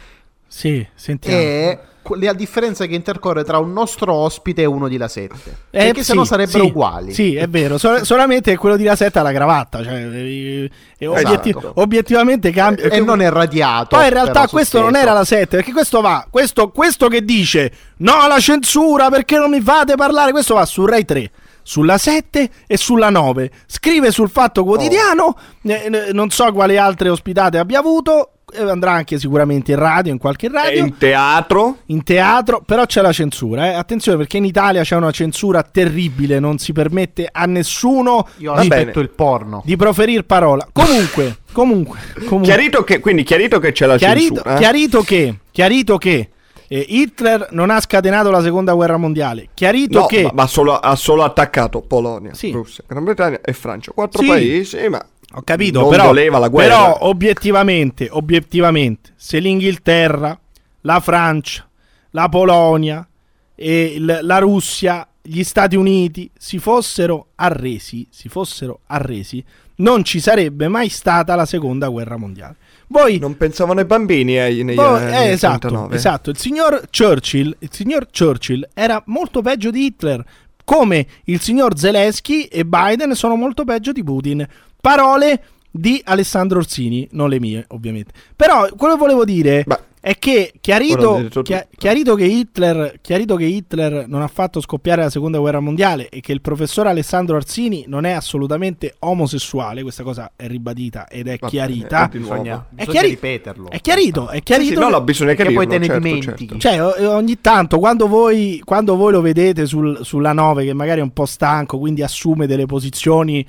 Sì, sentiamo. è que- la differenza che intercorre tra un nostro ospite e uno di La Sette. Eh, perché sennò sì, sarebbero sì, uguali. Sì, è vero. Sol- solamente quello di La Setta ha la cravatta. Cioè, eh, eh, obietti- Esatto. obiettivamente cambia. E non è radiato. Poi in realtà questo non era la 7, perché questo va, questo, questo che dice no alla censura perché non mi fate parlare, questo va su Rai 3, sulla 7 e sulla 9. Scrive sul Fatto Quotidiano, eh, eh, non so quali altre ospitate abbia avuto, eh, andrà anche sicuramente in radio, in qualche E radio. in teatro? In teatro, però c'è la censura, eh. attenzione perché in Italia c'è una censura terribile, non si permette a nessuno Io di, il porno. di proferire parola. Comunque, comunque, comunque. Chiarito che, quindi chiarito che c'è la Chiarito, censura. eh? chiarito che, chiarito che eh, Hitler non ha scatenato la seconda guerra mondiale. Chiarito No, che ma, ma solo- ha solo attaccato Polonia, Russia, Gran Bretagna e Francia. Quattro Sì. paesi, ma ho capito, non però, voleva la guerra. però obiettivamente, obiettivamente, se l'Inghilterra, la Francia, la Polonia e il- la Russia, gli Stati Uniti si fossero arresi, si fossero arresi, non ci sarebbe mai stata la seconda guerra mondiale. Voi non pensavano ai bambini eh, negli Poi- anni eh, esatto, 39. esatto. Il signor Churchill, il signor Churchill era molto peggio di Hitler, come il signor Zelensky e Biden sono molto peggio di Putin. Parole di Alessandro Orsini, non le mie, ovviamente. Però quello che volevo dire è che chiarito, chia- chiarito che Hitler, chiarito che Hitler non ha fatto scoppiare la seconda guerra mondiale e che il professor Alessandro Orsini non è assolutamente omosessuale, questa cosa è ribadita ed è Va chiarita. bene, di nuovo. Bisogna, È bisogna chiari- ripeterlo. È chiarito, è chiarito. Sì, sì, no, no, bisogna Perché poi te ne certo, dimentichi. certo. Cioè, ogni tanto quando voi, quando voi lo vedete sul- sulla 9, che magari è un po' stanco, quindi assume delle posizioni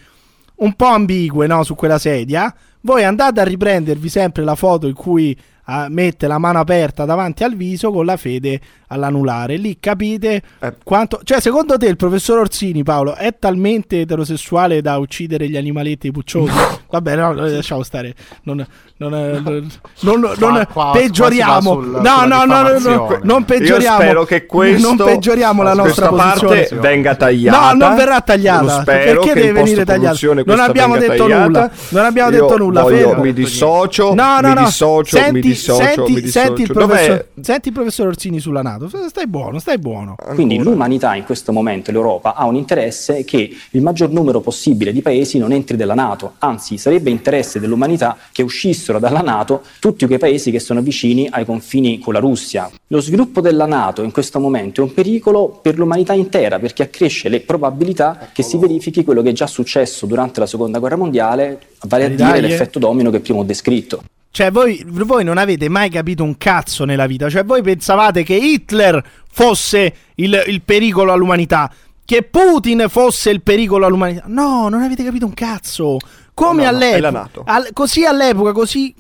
un po' ambigue no, su quella sedia, voi andate a riprendervi sempre la foto in cui ah, mette la mano aperta davanti al viso con la fede all'anulare. Lì capite Eh. quanto. Cioè, secondo te il professor Orsini, Paolo, è talmente eterosessuale da uccidere gli animaletti pucciosi? Vabbè, no, no, lasciamo stare. Non, non, non, non- non- Qua- qua- peggioriamo. qua sul- no, no, no, no, non peggioriamo. Io spero che questo, non peggioriamo la nostra questa posizione. parte venga tagliata. No, non verrà tagliata. Perché deve venire tagliata? Non abbiamo detto tagliata. nulla. Non abbiamo Io detto nulla. voglio- mi dissocio, No, no, mi no. dissocio, senti, mi dissocio, senti, mi dissocio. Senti il, Dov'è? professor, senti il professor Orsini sulla Nato. Stai buono, stai buono. Quindi l'umanità in questo momento, l'Europa, ha un interesse che il maggior numero possibile di paesi non entri della Nato, anzi sarebbe interesse dell'umanità che uscissero dalla Nato tutti quei paesi che sono vicini ai confini con la Russia. Lo sviluppo della Nato in questo momento è un pericolo per l'umanità intera perché accresce le probabilità che si verifichi quello che è già successo durante la Seconda Guerra Mondiale, vale a dire eh. l'effetto domino che prima ho descritto. Cioè, voi, voi non avete mai capito un cazzo nella vita. Cioè, voi pensavate che Hitler fosse il, il pericolo all'umanità. Che Putin fosse il pericolo all'umanità. No, non avete capito un cazzo. Come No, no, all'epoca, NATO. al- così all'epoca, così,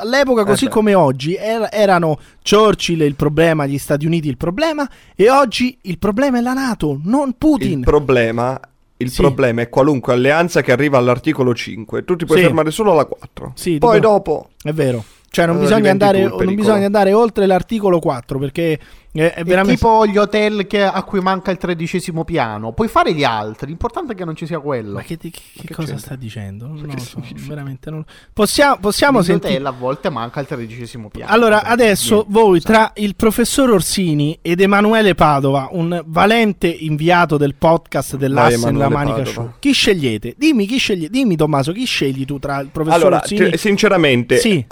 all'epoca così Eh come oggi, er- erano Churchill il problema, gli Stati Uniti il problema, e oggi il problema è la NATO, non Putin. Il problema, il Sì. problema è qualunque alleanza che arriva all'articolo 5. Tu ti puoi Sì. fermare solo alla 4. Sì, Poi dopo È vero. Cioè, non, Allora bisogna andare, non bisogna andare oltre l'articolo 4 perché è, è È veramente. tipo gli hotel che- a cui manca il tredicesimo piano. Puoi fare gli altri, l'importante è che non ci sia quello. Ma che, che- che cosa sta dicendo? Non lo so, c'entra? veramente non... Possiamo, possiamo sentire. hotel a volte manca il tredicesimo piano. Allora, adesso niente. voi tra il professor Orsini ed Emanuele Padova, un valente inviato del podcast dell'Asse Emanuele Manica Padova. Show, chi scegliete? Dimmi chi sceglie. Dimmi Tommaso, chi scegli tu tra il professor Allora, Orsini? ti- sinceramente, Sì.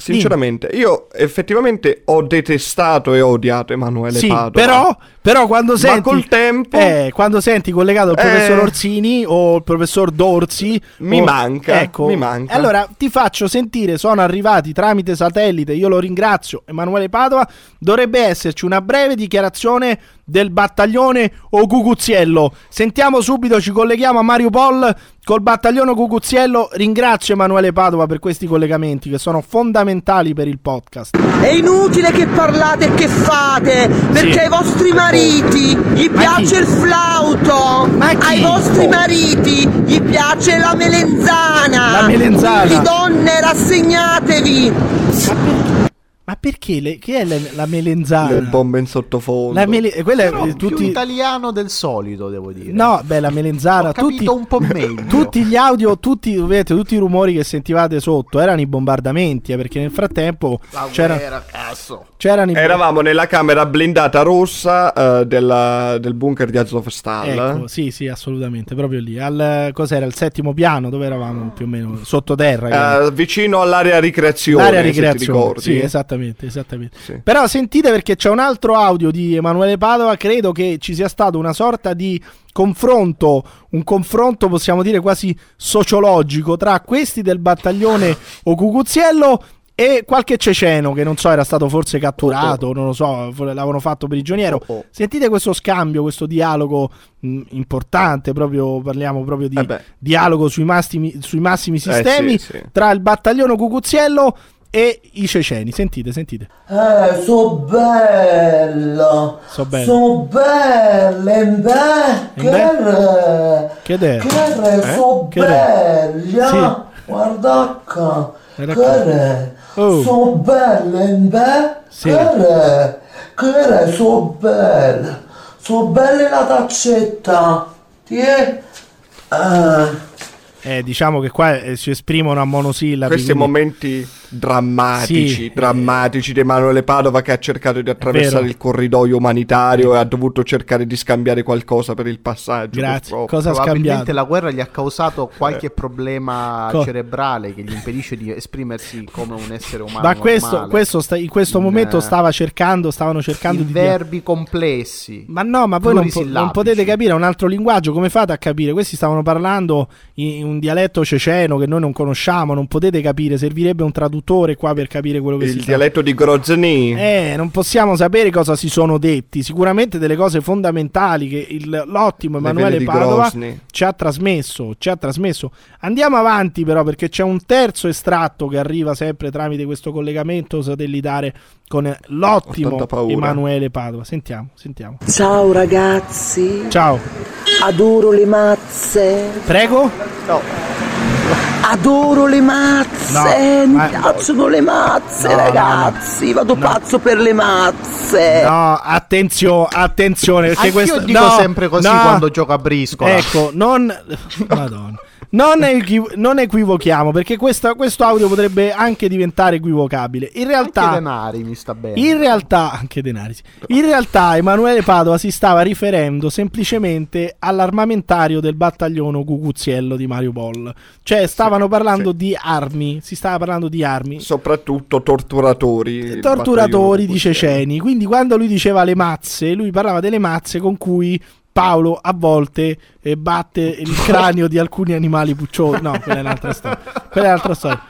Sinceramente, io effettivamente ho detestato e odiato Emanuele Sì, Padova. però, però quando senti col tempo- eh, quando senti collegato il Eh. professor Orsini o il professor Dorsi Mi o- manca, ecco, mi manca. allora ti faccio sentire sono arrivati tramite satellite io lo ringrazio Emanuele Padova dovrebbe esserci una breve dichiarazione del battaglione o Cucuziello sentiamo subito ci colleghiamo a Mariupol col battaglione Cucuziello ringrazio Emanuele Padova per questi collegamenti che sono fondamentali per il podcast È inutile che parlate e che fate, perché Sì. ai vostri mariti gli piace il flauto, ai vostri Oh. mariti gli piace la melenzana. La melenzana. Quindi donne rassegnatevi. Ma perché le, che è la, la melenzana? Le bombe in sottofondo. La mele- quella è Però più tutti italiano del solito, devo dire. No, beh, la melenzana, Ho capito tutti, un po' meglio. tutti gli audio, tutti, vedete, tutti i rumori che sentivate sotto erano i bombardamenti, eh, perché nel frattempo La c'era- guerra, cazzo. c'erano i Eravamo nella camera blindata rossa eh, della- del bunker di Azovstal. Ecco, sì, sì, assolutamente, proprio lì. Al, cos'era? Il settimo piano, dove eravamo più o meno? Sottoterra. Eh, vicino all'area ricreazione. L'area se ti ricreazione, ricordi. sì, esattamente, esattamente. Sì. Però sentite perché c'è un altro audio di Emanuele Padova, credo che ci sia stato una sorta di confronto, un confronto possiamo dire quasi sociologico tra questi del battaglione o Cucuziello e qualche ceceno che non so era stato forse catturato, non lo so, l'avevano fatto prigioniero. Oh, oh. Sentite questo scambio, questo dialogo mh, importante, proprio parliamo proprio di Eh dialogo sui massimi, sui massimi Eh, sistemi sì, sì. tra il battaglione Cucuziello e i ceceni. Sentite, sentite. Eh, so bella. So bella. So bella, e beh, che re. Che è? Che Eh? so Che re? bella. Guarda qua. Guarda Che qua. re. Oh. So bella, e beh, Sì. che re. Che re, so bella. So bella la taccetta. Tiè. Eh. Eh, diciamo che qua eh, si esprimono a monosillabi. Questi quindi- momenti drammatici, Sì. drammatici di Emanuele Padova che ha cercato di attraversare il corridoio umanitario e ha dovuto cercare di scambiare qualcosa per il passaggio. Grazie. purtroppo. Cosa Probabilmente la guerra gli ha causato qualche problema Co- cerebrale che gli impedisce di esprimersi come un essere umano. Ma questo, questo sta- in questo In, momento eh, stava cercando, stavano cercando in di verbi complessi. Ma no, ma voi non, po- non potete capire un altro linguaggio. Come fate a capire? Questi stavano parlando in un dialetto ceceno che noi non conosciamo. Non potete capire. Servirebbe un traduttore qua per capire quello che si Il dialetto di Grozny. Eh, non possiamo sapere cosa si sono detti. Sicuramente delle cose fondamentali che il- l'ottimo Le Emanuele Padova ci ha trasmesso. Ci ha trasmesso. Andiamo avanti, però, perché c'è un terzo estratto che arriva sempre tramite questo collegamento satellitare con l'ottimo. Emanuele Padova. Sentiamo, sentiamo. Ciao ragazzi. Ciao, Adoro le mazze. prego. Adoro le mazze. No, Mi piacciono le mazze, No, no, no. ragazzi. Vado No. pazzo per le mazze. No, attenzione, attenzione. Perché Anch'io questo dico no, sempre così no. quando gioco a briscola. Ecco, non. Madonna. Non, equiv- non equivochiamo perché questa- questo audio potrebbe anche diventare equivocabile. In Anche realtà, denari mi sta bene. in realtà, anche denari. sì. In realtà, Emanuele Padova si stava riferendo semplicemente all'armamentario del battaglione Cucuziello di Mariupol. Cioè, stavano parlando sì. di armi. Si stava parlando di armi. Soprattutto torturatori. il torturatori di ceceni. Quindi, quando lui diceva le mazze, lui parlava delle mazze con cui Paolo a volte eh, batte il cranio di alcuni animali pucciosi. No, quella è un'altra storia. Quella è un'altra storia.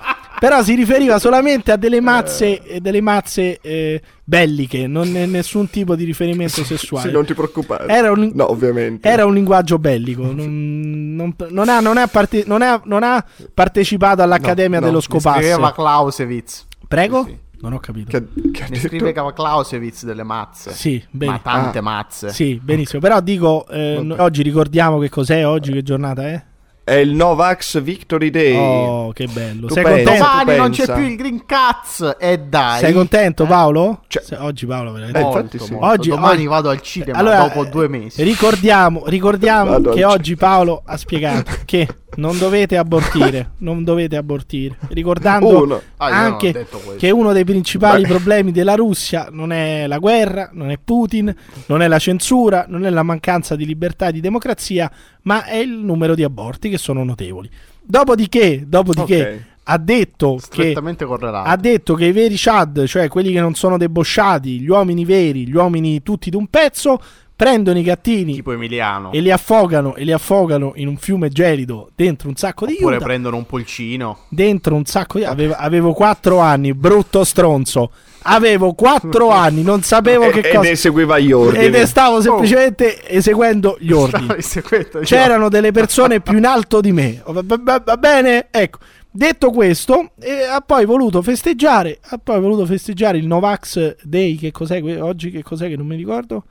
Però si riferiva solamente a delle mazze, eh, delle mazze eh, belliche, non è nessun tipo di riferimento sessuale. Sì, non ti preoccupare. Era un- No, ovviamente. Era un linguaggio bellico. Non, non- non ha, non ha parte- non ha- non ha partecipato all'Accademia No, no, dello Mi scriveva. Clausewitz. Prego? Sì, sì. Non ho capito. Che, che detto- scriveva Clausewitz delle mazze. Sì, bene. Ma tante Ah. mazze. Sì, benissimo. Però dico, eh, Ok. no- oggi ricordiamo che cos'è oggi, che giornata è? È il Novax Victory Day. Oh, che bello. Tu Sei pensa, contento? non c'è più il Green Cats e dai. Sei contento, Eh? Paolo? Se- oggi Paolo veramente. Eh, Molto, sì. molto. Oggi- Domani oggi- vado al cinema Allora, dopo due mesi. Ricordiamo, ricordiamo che oggi Paolo ha spiegato che non dovete abortire, non dovete abortire, ricordando Uno. Ah, anche che uno dei principali Beh. problemi della Russia non è la guerra, non è Putin, non è la censura, non è la mancanza di libertà e di democrazia, ma è il numero di aborti che sono notevoli. Dopodiché, dopodiché Ok. ha detto che ha detto che i veri Chad, cioè quelli che non sono debosciati, gli uomini veri, gli uomini tutti d'un pezzo, prendono i gattini tipo Emiliano. e li affogano e li affogano in un fiume gelido dentro un sacco di Oppure Utah, prendono un pulcino. dentro un sacco di avevo, avevo 4 anni, brutto stronzo. Avevo 4 anni, non sapevo E- che ed cosa eseguiva gli ordini. ed stavo semplicemente eseguendo gli ordini. Eseguendo- C'erano delle persone più in alto di me. Va, va- bene? Ecco. Detto questo, eh, ha poi voluto festeggiare, ha poi voluto festeggiare il Novax Day, che cos'è oggi che cos'è che non mi ricordo?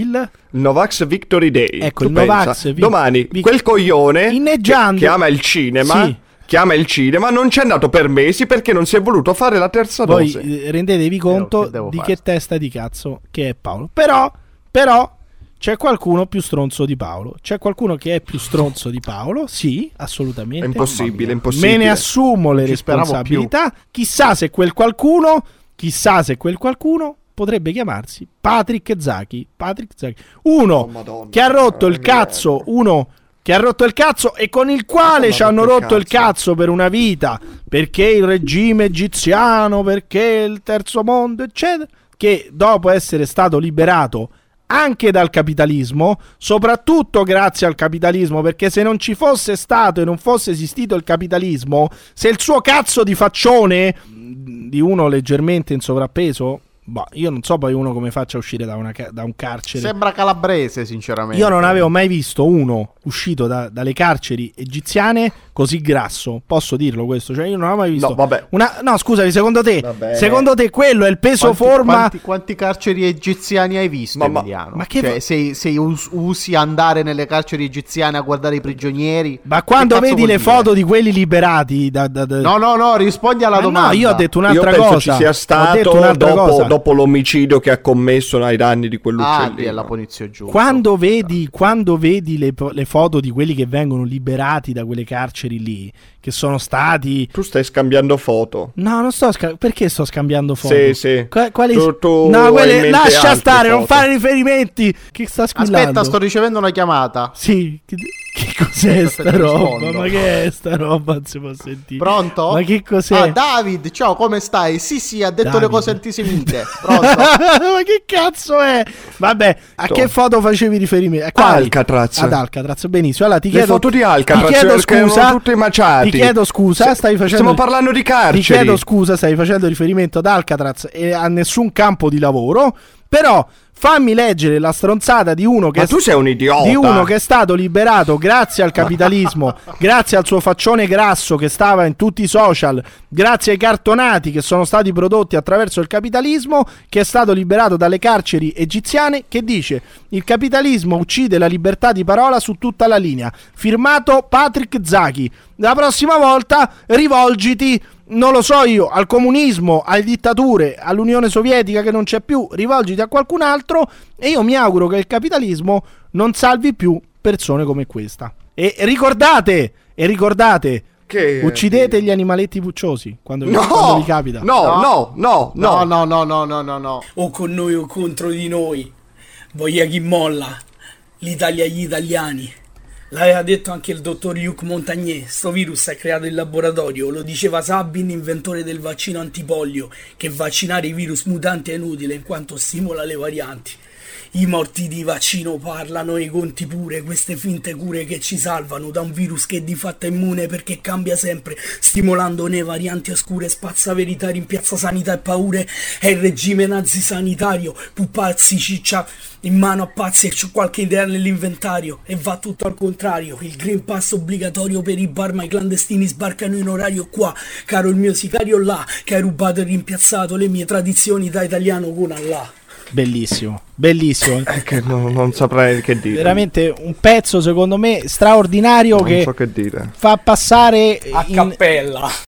Il Novax Victory Day. Ecco, Tu il pensa, Novax Vi- Domani Vi- quel coglione Inneggiando. che, ama il cinema. Sì. Chiama il cinema, non c'è andato per mesi perché non si è voluto fare la terza Voi dose. eh, rendetevi conto che di fare? che testa di cazzo che è Paolo. Però, però, c'è qualcuno più stronzo di Paolo. C'è qualcuno che è più stronzo di Paolo? Sì, assolutamente. È impossibile, è impossibile. Me ne assumo le Ci responsabilità. Chissà se quel qualcuno, chissà se quel qualcuno potrebbe chiamarsi Patrick Zachi. Patrick Zachi. Uno Oh, Madonna. che ha rotto il Eh, cazzo, uno che ha rotto il cazzo e con il quale ci hanno rotto il rotto il cazzo. cazzo per una vita perché il regime egiziano, perché il terzo mondo, eccetera, che dopo essere stato liberato anche dal capitalismo, soprattutto grazie al capitalismo, perché se non ci fosse stato e non fosse esistito il capitalismo, se il suo cazzo di faccione mh, di uno leggermente in sovrappeso, boh, io non so poi uno come faccia a uscire da, una da un carcere. Sembra calabrese, sinceramente. Io non avevo mai visto uno uscito da- dalle carceri egiziane così grasso. Posso dirlo questo? Cioè, io non ho mai visto. No, vabbè. Una, no, scusami, secondo te, Vabbè. secondo te quello è il peso Quanti, forma. quanti, quanti carceri egiziani hai visto, Ma- ma- Emiliano? ma che Cioè, va- se, se us- usi andare nelle carceri egiziane a guardare i prigionieri. Ma quando vedi le dire? foto di quelli liberati da, da- da- No, no, no, rispondi alla Ma no, domanda. io ho detto Io un'altra penso cosa. ci sia stato dopo, dopo l'omicidio che ha commesso ai danni di Ah, quell'uccellino. è la ponizio giù. Quando vedi, quando vedi le, le foto di quelli che vengono liberati da quelle carceri lì, che sono stati. Tu stai scambiando foto. No, non sto sca- Perché sto scambiando foto? Sì, sì. Qua- quali- Tu- tu no, quelle- lascia stare, non foto. fare riferimenti. Che sta squillando? Aspetta, sto ricevendo una chiamata. Sì, che, cos'è Aspetta, sta roba? Ma che è sta roba? Non si può sentire. Pronto? Ma che cos'è? Ah, David, ciao, come stai? Sì, sì, ha detto David. le cose antisemite. Pronto? Ma che cazzo è? Vabbè, a Toh. che foto facevi riferimento? Quali? Alcatraz. Ad Alcatraz, benissimo. Allora ti Le chiedo foto di Alcatraz, Ti chiedo scusa. tutte maciate. Ti chiedo scusa, stai facendo stiamo parlando di carceri. Ti chiedo scusa, stai facendo riferimento ad Alcatraz e a nessun campo di lavoro, però fammi leggere la stronzata di uno che un di uno che è stato liberato grazie al capitalismo, grazie al suo faccione grasso che stava in tutti i social, grazie ai cartonati che sono stati prodotti attraverso il capitalismo, che è stato liberato dalle carceri egiziane, che dice il capitalismo uccide la libertà di parola su tutta la linea. Firmato Patrick Zachi. La prossima volta rivolgiti non lo so io, al comunismo, alle dittature, all'Unione Sovietica che non c'è più, rivolgiti a qualcun altro e io mi auguro che il capitalismo non salvi più persone come questa. E ricordate, e ricordate, Che- uccidete gli animaletti pucciosi quando, vi- No, quando vi capita. no, no, no, No, no. no, no, no, no, no, no. o con noi o contro di noi. Voglia chi molla. L'Italia agli italiani. L'aveva detto anche il dottor Luc Montagnier. Sto virus è creato in laboratorio. Lo diceva Sabin, inventore del vaccino antipolio, che vaccinare i virus mutanti è inutile in quanto stimola le varianti. I morti di vaccino parlano e i conti pure, queste finte cure che ci salvano da un virus che di fatto è immune perché cambia sempre, stimolando ne varianti oscure, spazza verità, rimpiazza sanità e paure, è il regime nazi sanitario, pupazzi ciccia in mano a pazzi e c'è qualche idea nell'inventario e va tutto al contrario, il Green Pass obbligatorio per i bar ma i clandestini sbarcano in orario qua, caro il mio sicario là, che hai rubato e rimpiazzato le mie tradizioni da italiano con Allah. Bellissimo, bellissimo. Che non, non saprei che dire. Veramente un pezzo secondo me straordinario Non che so che dire. fa passare A in- cappella.